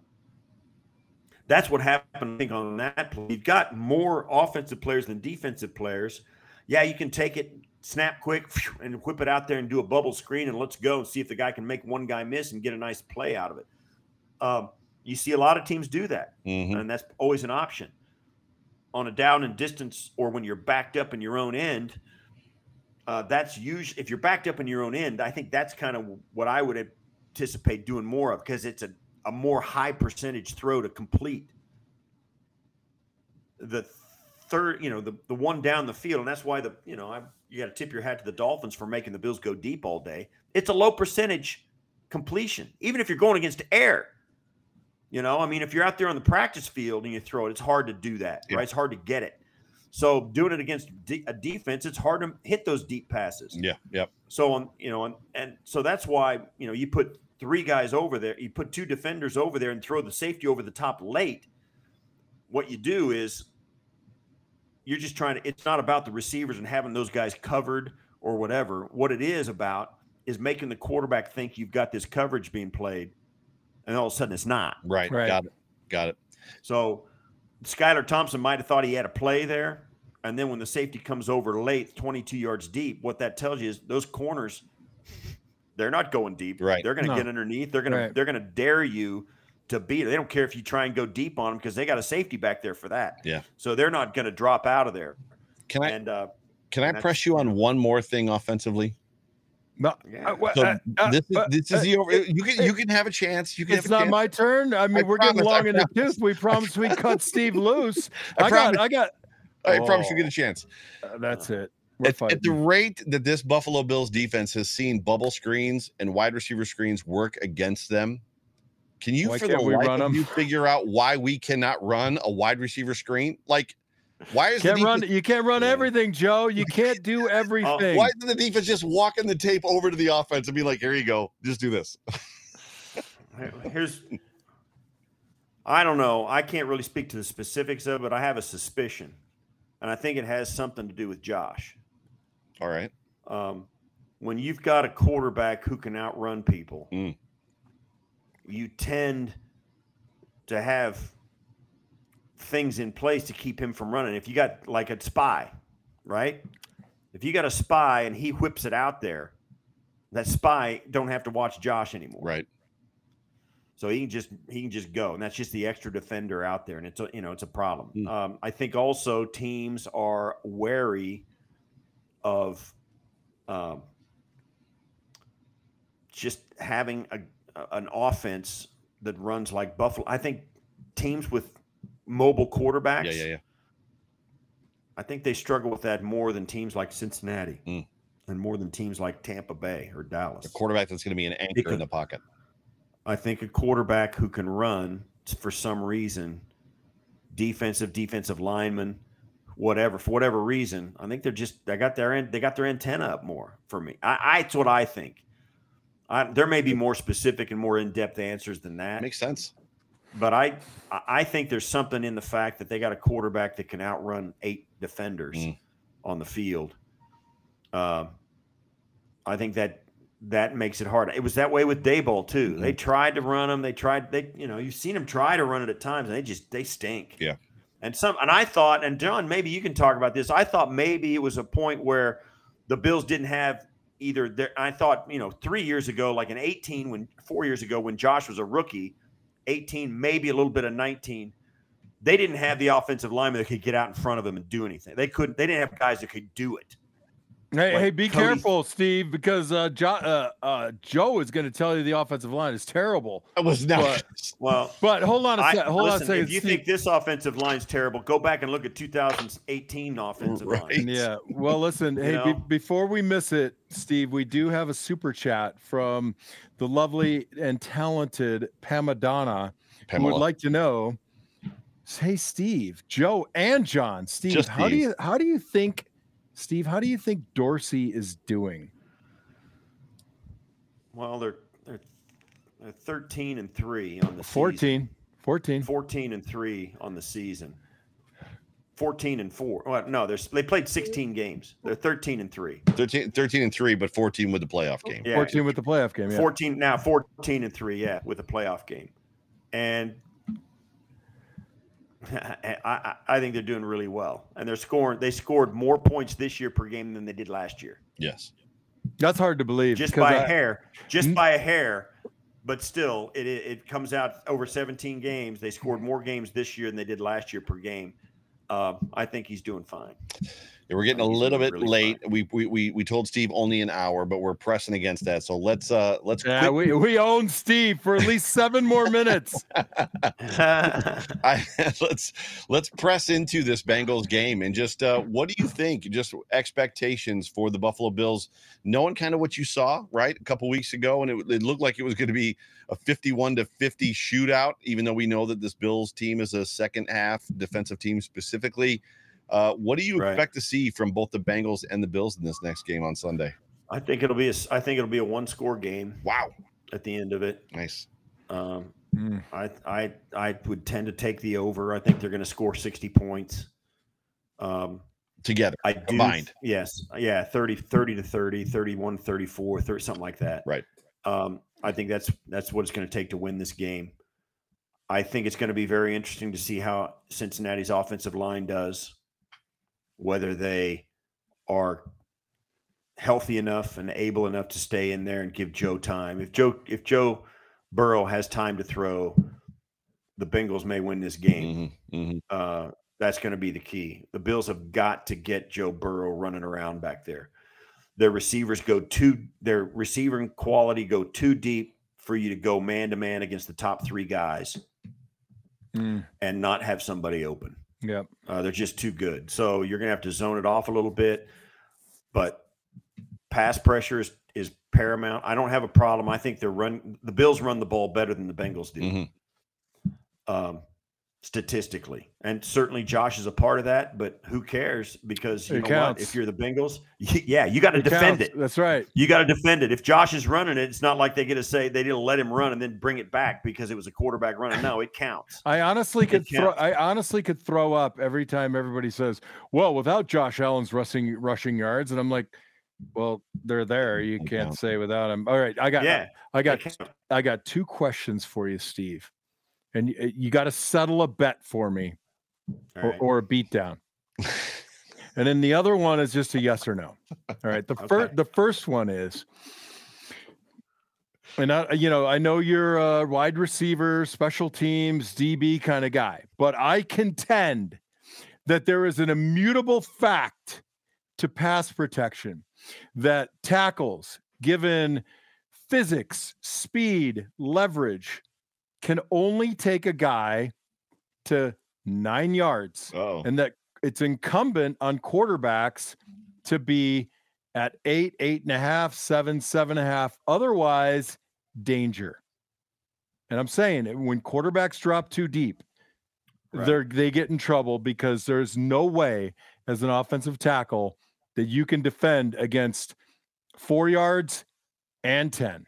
[SPEAKER 5] that's what happened, I think, on that play. You've got more offensive players than defensive players. Yeah, you can take it, snap quick, and whip it out there and do a bubble screen and let's go and see if the guy can make one guy miss and get a nice play out of it. Um, you see a lot of teams do that,
[SPEAKER 3] Mhm.
[SPEAKER 5] and that's always an option. On a down and distance, or when you're backed up in your own end, uh, that's usually if you're backed up in your own end. I think that's kind of what I would anticipate doing more of because it's a, a more high percentage throw to complete. The third, you know, the, the one down the field, and that's why the you know I you got to tip your hat to the Dolphins for making the Bills go deep all day. It's a low percentage completion, even if you're going against air. You know, I mean, if you're out there on the practice field and you throw it, it's hard to do that,
[SPEAKER 3] Yeah.
[SPEAKER 5] right? It's hard to get it. So doing it against a defense, it's hard to hit those deep passes.
[SPEAKER 3] Yeah. yeah.
[SPEAKER 5] So on, you know, and, and so that's why you know you put three guys over there, you put two defenders over there, and throw the safety over the top late. What you do is you're just trying to. It's not about the receivers and having those guys covered or whatever. What it is about is making the quarterback think you've got this coverage being played, and all of a sudden it's not.
[SPEAKER 3] Right.
[SPEAKER 2] Right.
[SPEAKER 3] Got it. Got it.
[SPEAKER 5] So Skylar Thompson might have thought he had a play there. And then when the safety comes over late, 22 yards deep, what that tells you is those corners, they're not going deep.
[SPEAKER 3] Right.
[SPEAKER 5] They're going to
[SPEAKER 2] No.
[SPEAKER 5] get underneath. They're going
[SPEAKER 2] Right.
[SPEAKER 5] to they're going to dare you to beat it. They don't care if you try and go deep on them because they got a safety back there for that.
[SPEAKER 3] Yeah.
[SPEAKER 5] So they're not going to drop out of there.
[SPEAKER 3] Can I
[SPEAKER 5] and uh,
[SPEAKER 3] can I press you on one more thing offensively?
[SPEAKER 2] No,
[SPEAKER 5] Yeah.
[SPEAKER 2] uh,
[SPEAKER 3] So
[SPEAKER 2] uh, uh,
[SPEAKER 3] this is
[SPEAKER 2] uh,
[SPEAKER 3] this is
[SPEAKER 2] uh,
[SPEAKER 3] the over. You can you can have a chance. You can.
[SPEAKER 2] It's
[SPEAKER 3] have
[SPEAKER 2] not
[SPEAKER 3] chance.
[SPEAKER 2] my turn. I mean,
[SPEAKER 3] I
[SPEAKER 2] we're
[SPEAKER 3] promise,
[SPEAKER 2] getting
[SPEAKER 3] I
[SPEAKER 2] long in the
[SPEAKER 3] promise.
[SPEAKER 2] tooth. We promised we cut Steve loose.
[SPEAKER 3] I
[SPEAKER 2] I, got, I got.
[SPEAKER 3] I promise you
[SPEAKER 2] Oh.
[SPEAKER 3] get a chance.
[SPEAKER 2] uh, that's it.
[SPEAKER 3] At, at the rate that this Buffalo Bills defense has seen bubble screens and wide receiver screens work against them, can you,
[SPEAKER 2] Why
[SPEAKER 3] for the
[SPEAKER 2] we
[SPEAKER 3] life
[SPEAKER 2] run
[SPEAKER 3] of
[SPEAKER 2] 'em?
[SPEAKER 3] you, figure out why we cannot run a wide receiver screen? Like, why is
[SPEAKER 2] Can't
[SPEAKER 3] the
[SPEAKER 2] run. You can't run everything, Joe. You can't do everything.
[SPEAKER 3] why isn't the defense just walking the tape over to the offense and be like, "Here you go, just do this"?
[SPEAKER 5] here's, I don't know. I can't really speak to the specifics of it, but I have a suspicion. And I think it has something to do with Josh.
[SPEAKER 3] All right.
[SPEAKER 5] um, when you've got a quarterback who can outrun people,
[SPEAKER 3] Mm.
[SPEAKER 5] you tend to have things in place to keep him from running. If you got like a spy, right? If you got a spy and he whips it out there, that spy don't have to watch Josh anymore.
[SPEAKER 3] Right.
[SPEAKER 5] So he can just he can just go, and that's just the extra defender out there, and it's a you know it's a problem.
[SPEAKER 3] Mm.
[SPEAKER 5] Um, I think also teams are wary of um, just having a an offense that runs like Buffalo. I think teams with mobile quarterbacks.
[SPEAKER 3] Yeah, yeah, yeah.
[SPEAKER 5] I think they struggle with that more than teams like Cincinnati,
[SPEAKER 3] Mm.
[SPEAKER 5] and more than teams like Tampa Bay or Dallas.
[SPEAKER 3] A quarterback that's going to be an anchor
[SPEAKER 5] Because-
[SPEAKER 3] in the pocket.
[SPEAKER 5] I think a quarterback who can run for some reason, defensive, defensive lineman, whatever, for whatever reason, I think they're just they got their they got their antenna up more for me. I, I it's what I think. I, there may be more specific and more in depth answers than that,
[SPEAKER 3] Makes sense.
[SPEAKER 5] But I I- think there's something in the fact that they got a quarterback that can outrun eight defenders
[SPEAKER 3] Mm.
[SPEAKER 5] on the field. Um, I think that that makes it hard. It was that way with Daboll too. They tried to run them. They tried. They you know you've seen them try to run it at times, and they just they stink.
[SPEAKER 3] Yeah.
[SPEAKER 5] And some and I thought, and John, maybe you can talk about this. I thought maybe it was a point where the Bills didn't have either. Their, I thought you know three years ago, like in eighteen, when four years ago when Josh was a rookie, eighteen, maybe a little bit of nineteen. They didn't have the offensive lineman that could get out in front of him and do anything. They couldn't. They didn't have guys that could do it.
[SPEAKER 2] Hey,
[SPEAKER 5] Like
[SPEAKER 2] hey, be
[SPEAKER 5] Cody-
[SPEAKER 2] careful, Steve, because uh, jo- uh, uh, Joe is going to tell you the offensive line is terrible.
[SPEAKER 3] I was not.
[SPEAKER 2] But-
[SPEAKER 5] Well,
[SPEAKER 2] But hold on a
[SPEAKER 5] I,
[SPEAKER 2] sec. Hold on a
[SPEAKER 5] listen,
[SPEAKER 2] second.
[SPEAKER 5] if you
[SPEAKER 2] Steve.
[SPEAKER 5] think this offensive line's terrible, go back and look at 2018 offensive
[SPEAKER 3] Right.
[SPEAKER 5] line.
[SPEAKER 2] Yeah. Well, listen. hey, be- before we miss it, Steve, we do have a super chat from the lovely and talented Pamadonna, who would like to know. Hey, Steve, Joe, and John. Steve,
[SPEAKER 3] Just
[SPEAKER 2] how do you how do you think, Steve? How do you think Dorsey is doing?
[SPEAKER 5] Well, they're they're, they're 13 and three on the season.
[SPEAKER 2] 14. 14.
[SPEAKER 5] 14 and three on the season. 14 and four. Well, no, there's they played 16 games. They're 13 and three.
[SPEAKER 3] 13, 13 and 3, but 14 with the playoff game.
[SPEAKER 5] Yeah,
[SPEAKER 2] 14 with the playoff game. Yeah.
[SPEAKER 5] 14 now 14 and 3 yeah with a playoff game and I, I, I think they're doing really well and they're scoring they scored more points this year per game than they did last year
[SPEAKER 3] Yes.
[SPEAKER 2] That's hard to believe.
[SPEAKER 5] Just by
[SPEAKER 2] I-
[SPEAKER 5] a hair just
[SPEAKER 2] Mm.
[SPEAKER 5] by a hair but still it, it it comes out over 17 games they scored more games this year than they did last year per game um, i think he's doing fine
[SPEAKER 3] Yeah, we're getting a little bit
[SPEAKER 5] really
[SPEAKER 3] late. We, we we we told Steve only an hour, but we're pressing against that. So let's uh let's
[SPEAKER 2] Yeah,
[SPEAKER 3] quick-
[SPEAKER 2] we, we own Steve for at least seven more minutes.
[SPEAKER 3] I, let's let's press into this Bengals game and just uh, what do you think? Just expectations for the Buffalo Bills, knowing kind of what you saw right a couple weeks ago, and it, it looked like it was going to be a fifty-one to fifty shootout. Even though we know that this Bills team is a second half defensive team specifically, uh, what do you
[SPEAKER 5] Right.
[SPEAKER 3] expect to see from both the Bengals and the Bills in this next game on Sunday?
[SPEAKER 5] i think it'll be a s- i think it'll be a one score game
[SPEAKER 3] Wow,
[SPEAKER 5] at the end of it
[SPEAKER 3] nice.
[SPEAKER 5] um,
[SPEAKER 2] Mm.
[SPEAKER 5] I I I would tend to take the over. I think they're going to score 60 points. Um,
[SPEAKER 3] Together,
[SPEAKER 5] I do,
[SPEAKER 3] Combined.
[SPEAKER 5] Yes. Yeah, 30 30 to 30, 31 34, 30, something like that.
[SPEAKER 3] Right.
[SPEAKER 5] Um, I think that's that's what it's going to take to win this game. I think it's going to be very interesting to see how Cincinnati's offensive line does, whether they are healthy enough and able enough to stay in there and give Joe time. If Joe if Joe Burrow has time to throw, the Bengals may win this game.
[SPEAKER 3] Mhm, mhm.
[SPEAKER 5] Uh, that's going to be the key. The Bills have got to get Joe Burrow running around back there. Their receivers go too, their receiving quality go too deep for you to go man to man against the top three guys
[SPEAKER 2] Mm,
[SPEAKER 5] and not have somebody open.
[SPEAKER 2] Yep.
[SPEAKER 5] Uh, they're just too good. So you're going to have to zone it off a little bit, but pass pressure is, is paramount. I don't have a problem. I think they're run the Bills run the ball better than the Bengals do.
[SPEAKER 3] Mhm.
[SPEAKER 5] Um, statistically, and certainly Josh is a part of that. But who cares? Because you
[SPEAKER 2] It
[SPEAKER 5] know
[SPEAKER 2] counts.
[SPEAKER 5] what? If you're the Bengals, yeah, you got to defend
[SPEAKER 2] counts.
[SPEAKER 5] it.
[SPEAKER 2] That's right.
[SPEAKER 5] You got to defend it. If Josh is running it, it's not like they get to say they didn't let him run and then bring it back because it was a quarterback running. No, it counts.
[SPEAKER 2] I honestly
[SPEAKER 5] It
[SPEAKER 2] could throw. I honestly could throw up every time everybody says, "Well, without Josh Allen's rushing rushing yards," and I'm like, "Well, they're there. You can't say without him." All right, I got.
[SPEAKER 5] Yeah,
[SPEAKER 2] I got. I got two questions for you, Steve, and y- you got to settle a bet for me or,
[SPEAKER 5] right.
[SPEAKER 2] or a beat down. and then the other one is just a yes or no. All right. The first the first one is and I you know, I know you're a wide receiver, special teams, DB kind of guy, but I contend that there is an immutable fact to pass protection that tackles given physics, speed, leverage can only take a guy to 9 yards
[SPEAKER 3] Oh,
[SPEAKER 2] and that it's incumbent on quarterbacks to be at eight, eight and a half, seven, seven and a half. Otherwise, danger. And I'm saying it, when quarterbacks drop too deep,
[SPEAKER 5] Right.
[SPEAKER 2] they're they get in trouble because there's no way as an offensive tackle that you can defend against four yards and ten.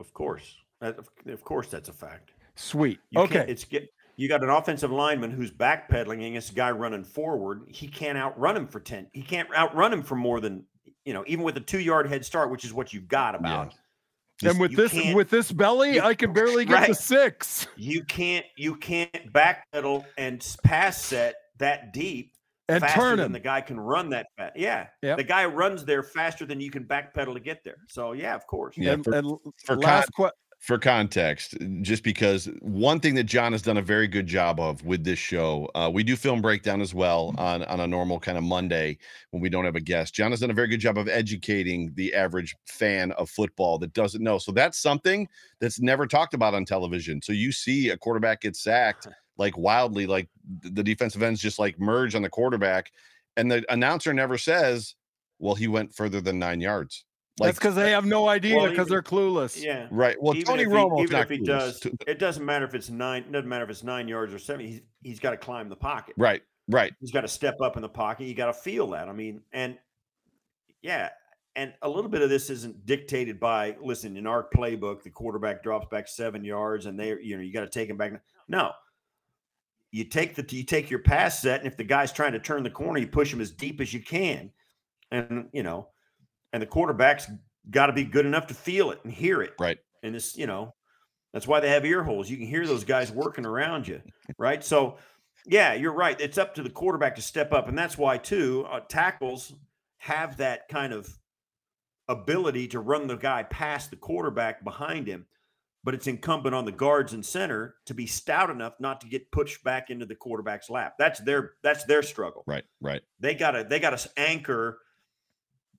[SPEAKER 5] Of course, That- of, of course, that's a fact.
[SPEAKER 2] Sweet.
[SPEAKER 5] You
[SPEAKER 2] okay.
[SPEAKER 5] it's get you got an offensive lineman who's backpedaling against a guy running forward. He can't outrun him for ten. He can't outrun him for more than you know, even with a two yard head start, which is what you've got about.
[SPEAKER 2] and with
[SPEAKER 5] you
[SPEAKER 2] this with this belly,
[SPEAKER 5] you-
[SPEAKER 2] I can barely get to six
[SPEAKER 5] You can't you can't backpedal and pass set that deep
[SPEAKER 2] and
[SPEAKER 5] faster
[SPEAKER 2] turn
[SPEAKER 5] than
[SPEAKER 2] him.
[SPEAKER 5] the guy can run that fast. Yeah,
[SPEAKER 2] Yep.
[SPEAKER 5] the guy runs there faster than you can backpedal to get there. So yeah, of course.
[SPEAKER 3] Yeah,
[SPEAKER 2] and,
[SPEAKER 3] for-
[SPEAKER 2] and
[SPEAKER 3] for
[SPEAKER 2] last que-
[SPEAKER 3] for context, just because one thing that John has done a very good job of with this show, uh, we do film breakdown as well on on a normal kind of Monday when we don't have a guest. John has done a very good job of educating the average fan of football that doesn't know. So that's something that's never talked about on television. So you see a quarterback get sacked like wildly, like the defensive ends just like merge on the quarterback, and the announcer never says, "Well, he went further than nine yards."
[SPEAKER 2] Like, That's because they eh, have no idea because
[SPEAKER 5] even-
[SPEAKER 2] they're clueless.
[SPEAKER 5] Yeah.
[SPEAKER 3] right. Well,
[SPEAKER 5] even
[SPEAKER 3] Tony
[SPEAKER 5] if he, even
[SPEAKER 3] not
[SPEAKER 5] if he
[SPEAKER 3] clueless.
[SPEAKER 5] does,
[SPEAKER 3] To-
[SPEAKER 5] it doesn't matter if it's nine. Doesn't matter if it's nine yards or seven. He's he's got to climb the pocket.
[SPEAKER 3] Right. Right.
[SPEAKER 5] He's got to step up in the pocket. You got to feel that. I mean, and yeah, and a little bit of this isn't dictated by listen in our playbook. The quarterback drops back seven yards, and they you know you got to take him back. No, you take the you take your pass set, and if the guy's trying to turn the corner, you push him as deep as you can, and you know, and the quarterback's got to be good enough to feel it and hear it.
[SPEAKER 3] Right.
[SPEAKER 5] And this, you know, that's why they have ear holes. You can hear those guys working around you. Right. So, yeah, you're right. It's up to the quarterback to step up. And that's why, too, uh, tackles have that kind of ability to run the guy past the quarterback behind him. But it's incumbent on the guards and center to be stout enough not to get pushed back into the quarterback's lap. That's their that's their struggle
[SPEAKER 3] Right. Right.
[SPEAKER 5] they gotta they gotta anchor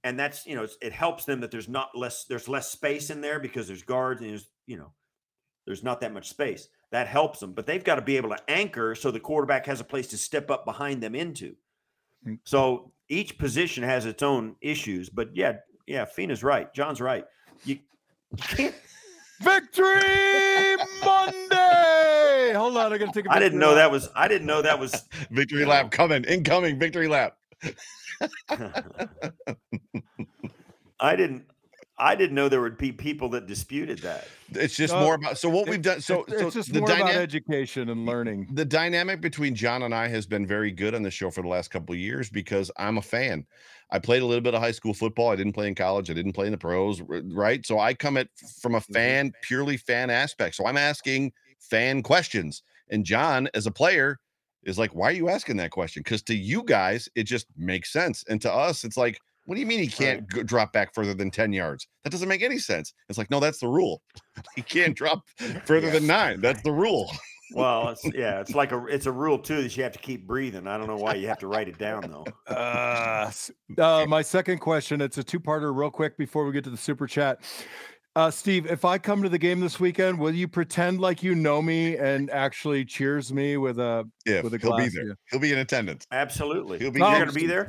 [SPEAKER 5] and that's you know it's, it helps them that there's not less there's less space in there because there's guards and there's you know there's not that much space that helps them but they've got to be able to anchor so the quarterback has a place to step up behind them into
[SPEAKER 2] Mm.
[SPEAKER 5] so each position has its own issues but yeah yeah fina's right john's right you, you can't
[SPEAKER 2] Victory Monday. Hold on, I gotta take a
[SPEAKER 5] i didn't know
[SPEAKER 2] lap.
[SPEAKER 5] that was i didn't know that was
[SPEAKER 3] Victory lap coming. Incoming. Victory lap.
[SPEAKER 5] i didn't i didn't know there would be people that disputed that
[SPEAKER 3] It's just more about. So what
[SPEAKER 2] It-
[SPEAKER 3] we've done. So
[SPEAKER 2] it's,
[SPEAKER 3] so
[SPEAKER 2] it's just
[SPEAKER 3] the
[SPEAKER 2] more about
[SPEAKER 3] dynamic.
[SPEAKER 2] education and learning.
[SPEAKER 3] the dynamic between John and I has been very good on the show for the last couple of years because I'm a fan. I played a little bit of high school football. I didn't play in college. I didn't play in the pros, right? So I come at from a mm-hmm. fan, purely fan aspect. So I'm asking fan questions. And John, as a player, is like, why are you asking that question? Because to you guys, it just makes sense. And to us, it's like, what do you mean he can't go, drop back further than 10 yards? That doesn't make any sense. It's like, no, that's the rule. he can't drop further than nine. That's the rule.
[SPEAKER 5] Well, it's yeah, it's like a it's a rule too that you have to keep breathing. I don't know why you have to write it down though.
[SPEAKER 2] Uh, uh, my second question. It's a two-parter, real quick, before we get to the super chat. Uh, Steve, if I come to the game this weekend, will you pretend like you know me and actually cheers me with a
[SPEAKER 3] If
[SPEAKER 2] with a
[SPEAKER 3] he'll be there,
[SPEAKER 2] yeah.
[SPEAKER 3] he'll be in attendance.
[SPEAKER 5] Absolutely.
[SPEAKER 3] He'll be
[SPEAKER 5] You're
[SPEAKER 2] Oh,
[SPEAKER 5] going to be there.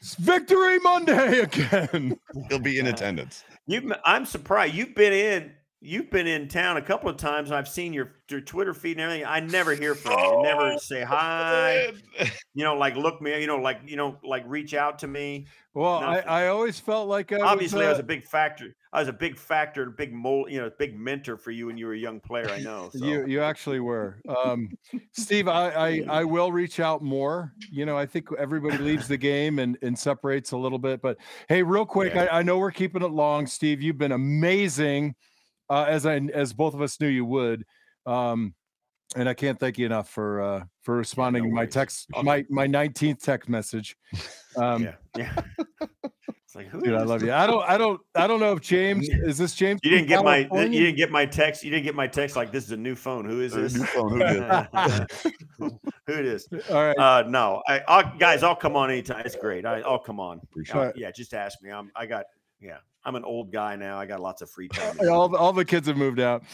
[SPEAKER 2] It's Victory Monday again.
[SPEAKER 3] He'll be in attendance.
[SPEAKER 5] You, I'm surprised you've been in. You've been in town a couple of times. I've seen your, your Twitter feed and everything. I never hear from you. You never say hi. You know, like look me. You know, like you know, like reach out to me.
[SPEAKER 2] Well, I,
[SPEAKER 5] Nothing.
[SPEAKER 2] I always felt like I
[SPEAKER 5] Obviously,
[SPEAKER 2] was,
[SPEAKER 5] I
[SPEAKER 2] uh,
[SPEAKER 5] was a big factor. I was a big factor, a big mold. You know, big mentor for you when you were a young player. I know. So.
[SPEAKER 2] You you actually were, um, Steve. I, I I will reach out more. You know, I think everybody leaves the game and and separates a little bit. But hey, real quick,
[SPEAKER 3] Yeah.
[SPEAKER 2] I, I know we're keeping it long, Steve. You've been amazing, uh, as I as both of us knew you would. Um, and I can't thank you enough for uh, for responding to my text, my my nineteenth text message. Um,
[SPEAKER 5] yeah, yeah. It's like who
[SPEAKER 2] Dude,
[SPEAKER 5] is
[SPEAKER 2] I love you. I don't, I don't, I don't know if James is this James.
[SPEAKER 5] You didn't get my you didn't get my text. You didn't get my text like this is a new phone. Who is this?
[SPEAKER 3] new phone, who did?
[SPEAKER 5] Who it is?
[SPEAKER 2] All right.
[SPEAKER 5] Uh, no, I, I'll, guys, I'll come on anytime. It's great. I, I'll come on.
[SPEAKER 3] Appreciate
[SPEAKER 5] Uh,
[SPEAKER 2] it.
[SPEAKER 5] yeah, just ask me. I'm. I got. Yeah, I'm an old guy now. I got lots of free time.
[SPEAKER 2] All, the- all the kids have moved out.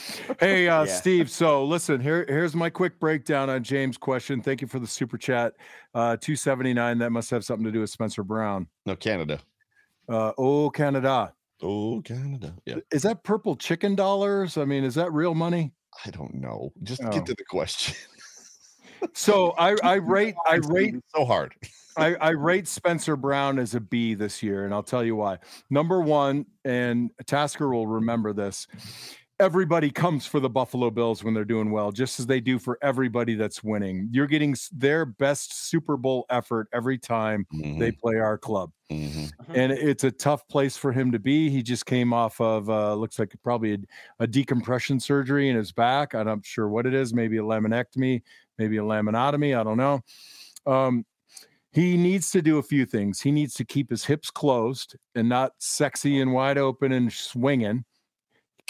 [SPEAKER 2] Hey, uh,
[SPEAKER 5] Yeah.
[SPEAKER 2] Steve. So listen, here, here's my quick breakdown on James' question. Thank you for the super chat. Uh, 279. That must have something to do with Spencer Brown.
[SPEAKER 3] No, Canada.
[SPEAKER 2] Uh, oh, Canada.
[SPEAKER 3] Oh, Canada. Yeah.
[SPEAKER 2] Is that purple chicken dollars? I mean, is that real money?
[SPEAKER 3] I don't know. Just
[SPEAKER 2] Oh.
[SPEAKER 3] get to the question.
[SPEAKER 2] So I, I rate, I rate
[SPEAKER 3] so hard.
[SPEAKER 2] I, I rate Spencer Brown as a B this year, and I'll tell you why. Number one, and Tasker will remember this. Everybody comes for the Buffalo Bills when they're doing well, just as they do for everybody that's winning. You're getting their best Super Bowl effort every time they play our club,
[SPEAKER 3] Mhm.
[SPEAKER 2] and it's a tough place for him to be. He just came off of uh, looks like probably a, a decompression surgery in his back. I'm not sure what it is. Maybe a laminectomy, maybe a laminotomy. I don't know. Um, he needs to do a few things. He needs to keep his hips closed and not sexy and wide open and swinging.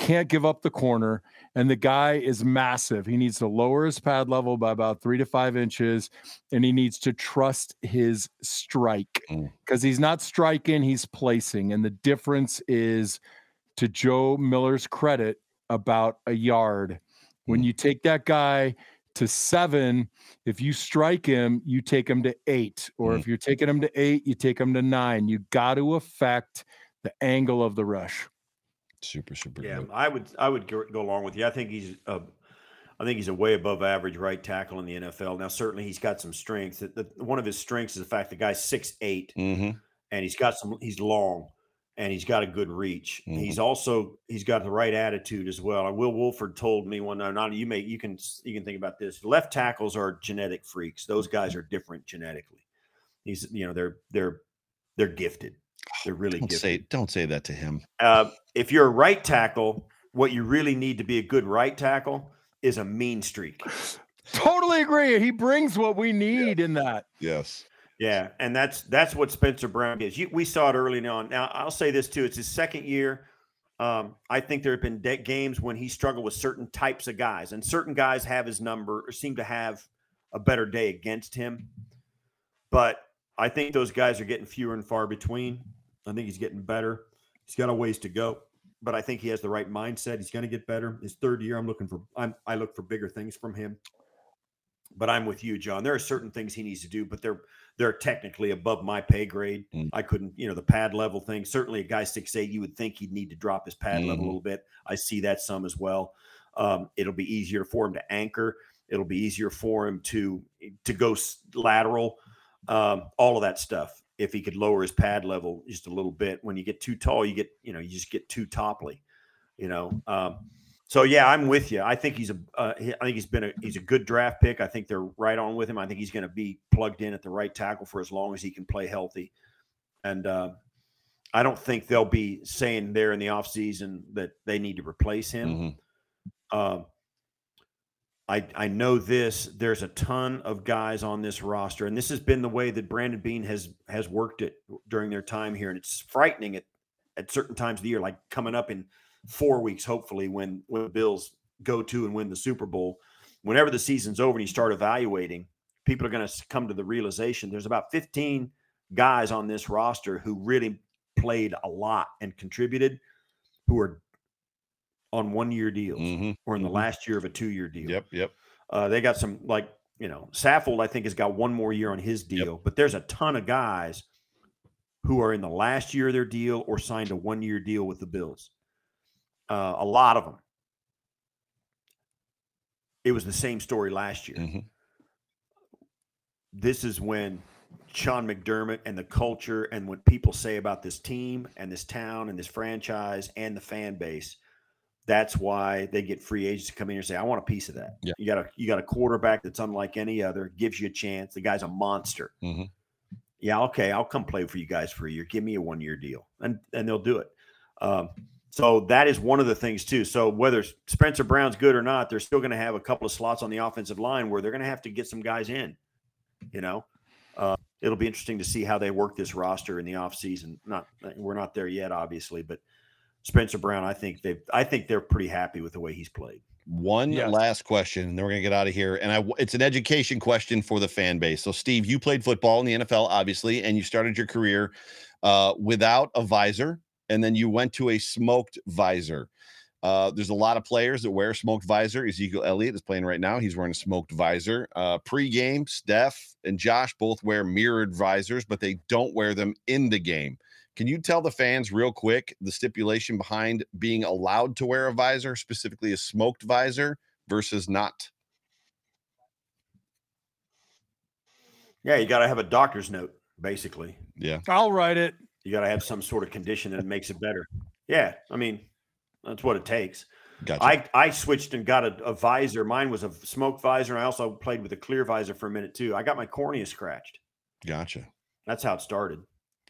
[SPEAKER 2] Can't give up the corner. And the guy is massive. He needs to lower his pad level by about three to five inches, and he needs to trust his strike because
[SPEAKER 3] Mm.
[SPEAKER 2] he's not striking, he's placing. And the difference is, to Joe Miller's credit, about a yard.
[SPEAKER 3] Mm.
[SPEAKER 2] When you take that guy to seven, if you strike him, you take him to eight. Or
[SPEAKER 3] Mm.
[SPEAKER 2] if you're taking him to eight, you take him to nine. You got to affect the angle of the rush.
[SPEAKER 3] Super, super
[SPEAKER 5] Yeah,
[SPEAKER 3] good.
[SPEAKER 5] I would I would go along with you. I think he's a, I think he's a way above average right tackle in the NFL. Now, certainly he's got some strengths. The, the- one of his strengths is the fact the guy's six eight
[SPEAKER 3] Mm-hmm.
[SPEAKER 5] and he's got some. He's long and he's got a good reach.
[SPEAKER 3] Mhm.
[SPEAKER 5] He's also he's got the right attitude as well. And Will Wolford told me one night. Not you may you can you can think about this. Left tackles are genetic freaks. Those guys are different genetically. He's you know they're they're they're gifted. They're really
[SPEAKER 3] Don't
[SPEAKER 5] gifted.
[SPEAKER 3] say don't say that to him.
[SPEAKER 5] Uh, if you're a right tackle, what you really need to be a good right tackle is a mean streak.
[SPEAKER 2] Totally agree. He brings what we need in that.
[SPEAKER 3] Yes.
[SPEAKER 5] Yeah, and that's that's what Spencer Brown is. You, we saw it early on. Now I'll say this too: it's his second year. Um, I think there have been de- games when he struggled with certain types of guys, and certain guys have his number or seem to have a better day against him. But I think those guys are getting fewer and far between. I think he's getting better. He's got a ways to go, but I think he has the right mindset. He's going to get better. His third year, I'm looking for. I'm, I look for bigger things from him. But I'm with you, John. There are certain things he needs to do, but they're they're technically above my pay grade.
[SPEAKER 3] Mm.
[SPEAKER 5] I couldn't, you know, the pad level thing. Certainly, a guy six eight, you would think he'd need to drop his pad level
[SPEAKER 3] Mhm.
[SPEAKER 5] a little bit. I see that some as well. Um, it'll be easier for him to anchor. It'll be easier for him to to go lateral. Um, all of that stuff. If he could lower his pad level just a little bit, when you get too tall, you get you know you just get too topply. You know. Um, so yeah, I'm with you. I think he's a. Uh, I think he's been a. He's a good draft pick. I think they're right on with him. I think he's going to be plugged in at the right tackle for as long as he can play healthy. And uh, I don't think they'll be saying there in the offseason that they need to replace him.
[SPEAKER 3] Mhm.
[SPEAKER 5] Um, I I know this. There's a ton of guys on this roster, and this has been the way that Brandon Beane has has worked it during their time here, and it's frightening at at certain times of the year, like coming up in four weeks, hopefully, when when the Bills go to and win the Super Bowl. Whenever the season's over and you start evaluating, people are going to come to the realization there's about 15 guys on this roster who really played a lot and contributed, who are on one year deals
[SPEAKER 3] Mhm.
[SPEAKER 5] or in the
[SPEAKER 3] Mhm.
[SPEAKER 5] last year of a two year deal.
[SPEAKER 3] Yep. Yep.
[SPEAKER 5] Uh, they got some like you know Saffold. I think has got one more year on his deal, but there's a ton of guys who are in the last year of their deal or signed a one year deal with the Bills. Uh, a lot of them. It was the same story last year.
[SPEAKER 3] Mhm.
[SPEAKER 5] This is when Sean McDermott and the culture and what people say about this team and this town and this franchise and the fan base that's why they get free agents to come in and say, "I want a piece of that."
[SPEAKER 3] Yeah.
[SPEAKER 5] You got a you got a quarterback that's unlike any other, gives you a chance. The guy's a monster.
[SPEAKER 3] Mhm.
[SPEAKER 5] Yeah, okay, I'll come play for you guys for a year. Give me a one year deal, and and they'll do it. Um, so that is one of the things too. So whether Spencer Brown's good or not, they're still going to have a couple of slots on the offensive line where they're going to have to get some guys in. You know, uh, it'll be interesting to see how they work this roster in the offseason. Not we're not there yet, obviously, but Spencer Brown, I think they I think they're pretty happy with the way he's played.
[SPEAKER 3] One
[SPEAKER 2] Yes.
[SPEAKER 3] last question, and then we're gonna get out of here. And I, it's an education question for the fan base. So, Steve, you played football in the NFL, obviously, and you started your career uh, without a visor, and then you went to a smoked visor. Uh, there's a lot of players that wear smoked visor. Ezekiel Elliott is playing right now. He's wearing a smoked visor. Uh, pre-game, Stef and Josh both wear mirrored visors, but they don't wear them in the game. Can you tell the fans real quick the stipulation behind being allowed to wear a visor, specifically a smoked visor versus not?
[SPEAKER 5] Yeah, you got to have a doctor's note, basically.
[SPEAKER 3] Yeah.
[SPEAKER 2] I'll write it.
[SPEAKER 5] You got to have some sort of condition that makes it better. Yeah, I mean, that's what it takes.
[SPEAKER 3] Gotcha.
[SPEAKER 5] I I switched and got a, a visor. Mine was a smoke visor, and I also played with a clear visor for a minute too. I got my cornea scratched.
[SPEAKER 3] gotcha.
[SPEAKER 5] That's how it started.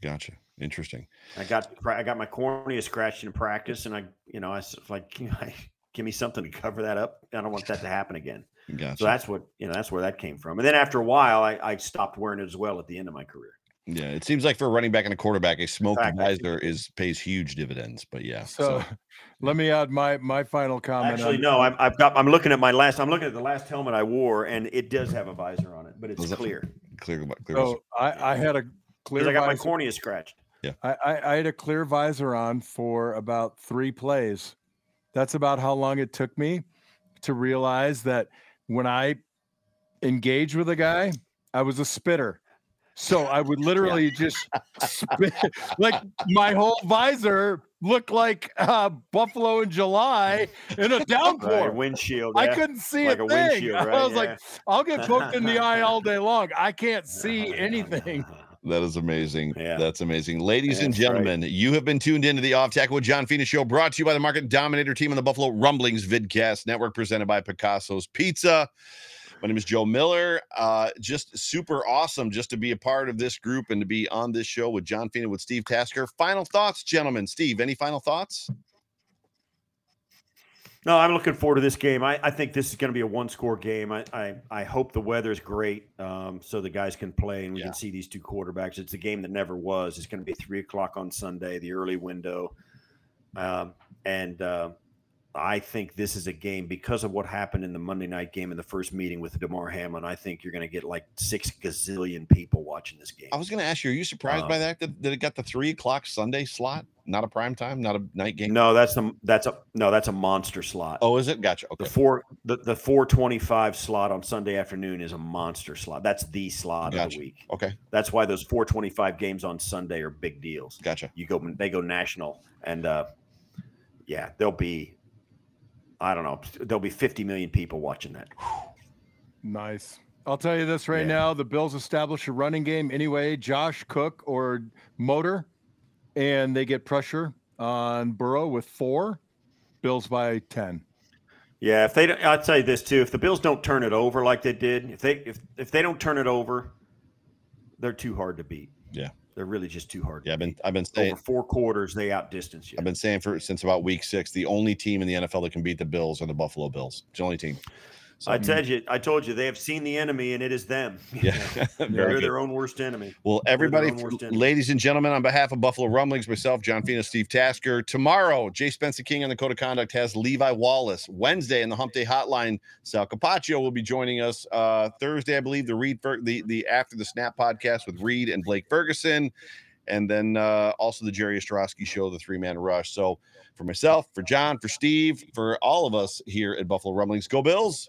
[SPEAKER 3] Gotcha. Interesting.
[SPEAKER 5] I got I got my cornea scratched in practice, and I you know I was like, give me something to cover that up. I don't want that to happen again.
[SPEAKER 3] Gotcha.
[SPEAKER 5] So that's what you know. That's where that came from. And then after a while, I, I stopped wearing it as well at the end of my career.
[SPEAKER 3] Yeah, it seems like for a running back and a quarterback, a smoked
[SPEAKER 5] Fact,
[SPEAKER 3] visor is pays huge dividends. But yeah,
[SPEAKER 2] So, let me add my my final comment.
[SPEAKER 5] Actually,
[SPEAKER 2] on-
[SPEAKER 5] no. I'm, I've got. I'm looking at my last. I'm looking at the last helmet I wore, and it does have a visor on it, but it's clear
[SPEAKER 3] clear, clear.
[SPEAKER 2] So I, I had a clear
[SPEAKER 5] I got my cornea scratched.
[SPEAKER 2] I, I, I had a clear visor on for about three plays. That's about how long it took me to realize that when I engaged with a guy, I was a spitter. So I would literally just spit like my whole visor looked like uh, Buffalo in July in a downpour.
[SPEAKER 5] Right, windshield.
[SPEAKER 2] I couldn't see
[SPEAKER 5] Like
[SPEAKER 2] a
[SPEAKER 5] a
[SPEAKER 2] thing.
[SPEAKER 5] windshield,
[SPEAKER 2] I
[SPEAKER 5] right?
[SPEAKER 2] was like, I'll get poked in the eye all day long. I can't see anything.
[SPEAKER 3] That is amazing.
[SPEAKER 5] Yeah.
[SPEAKER 3] That's amazing. Ladies and
[SPEAKER 5] That's right.
[SPEAKER 3] gentlemen, you have been tuned into the Off Tackle with John Fina show brought to you by the Market Dominator team on the Buffalo Rumblings Vidcast Network presented by Picasso's Pizza. My name is Joe Miller. Uh, just super awesome just to be a part of this group and to be on this show with John Fina with Steve Tasker. Final thoughts, gentlemen. Steve, any final thoughts?
[SPEAKER 5] No, I'm looking forward to this game. I, I think this is going to be a one score game. I, I, I hope the weather is great um, so the guys can play and we
[SPEAKER 3] Yeah.
[SPEAKER 5] can see these two quarterbacks. It's a game that never was. It's going to be three o'clock on Sunday, the early window. Um, and uh, I think this is a game because of what happened in the Monday night game in the first meeting with Damar Hamlin. I think you're going to get like six gazillion people watching this game.
[SPEAKER 3] I was going to ask you, are you surprised by
[SPEAKER 5] Um,
[SPEAKER 3] that, that? That it got the three o'clock Sunday slot? Not a prime time, not a night game?
[SPEAKER 5] No, that's a that's a no, that's a monster slot.
[SPEAKER 3] Oh, is it? Gotcha.
[SPEAKER 5] The four the, the four twenty five slot on Sunday afternoon is a monster slot. That's the slot of the week.
[SPEAKER 3] Okay.
[SPEAKER 5] That's why those four twenty five games on Sunday are big deals.
[SPEAKER 3] Gotcha.
[SPEAKER 5] You go they go national and uh yeah, they'll be I don't know, there'll be fifty million people watching that.
[SPEAKER 2] Nice. I'll tell you this right
[SPEAKER 5] Yeah.
[SPEAKER 2] now: the Bills establish a running game anyway. Josh Cook or Motor, and they get pressure on Burrow with four. Bills by ten.
[SPEAKER 5] Yeah, if they don't I'd say this too, if the Bills don't turn it over like they did, if they if if they don't turn it over, they're too hard to beat.
[SPEAKER 3] Yeah.
[SPEAKER 5] They're really just too hard.
[SPEAKER 3] Yeah, I've been. I've been saying
[SPEAKER 5] over four quarters, they outdistance you.
[SPEAKER 3] I've been saying for since about week six, the only team in the NFL that can beat the Bills are the Buffalo Bills. It's the only team. So,
[SPEAKER 5] I told you, I told you, they have seen the enemy, and it is them.
[SPEAKER 3] yeah,
[SPEAKER 5] they're
[SPEAKER 3] good.
[SPEAKER 5] their own worst enemy.
[SPEAKER 3] Well, everybody,
[SPEAKER 5] enemy.
[SPEAKER 3] ladies and gentlemen, on behalf of Buffalo Rumblings, myself, John Fina, Steve Tasker. Tomorrow, Jay Spencer King on the Code of Conduct has Levi Wallace. Wednesday in the Hump Day Hotline, Sal Capaccio will be joining us. Uh, Thursday, I believe, the Reed the the After the Snap podcast with Reed and Blake Ferguson, and then uh, also the Jerry Ostrowski show, the Three Man Rush. So, for myself, for John, for Steve, for all of us here at Buffalo Rumblings, go Bills!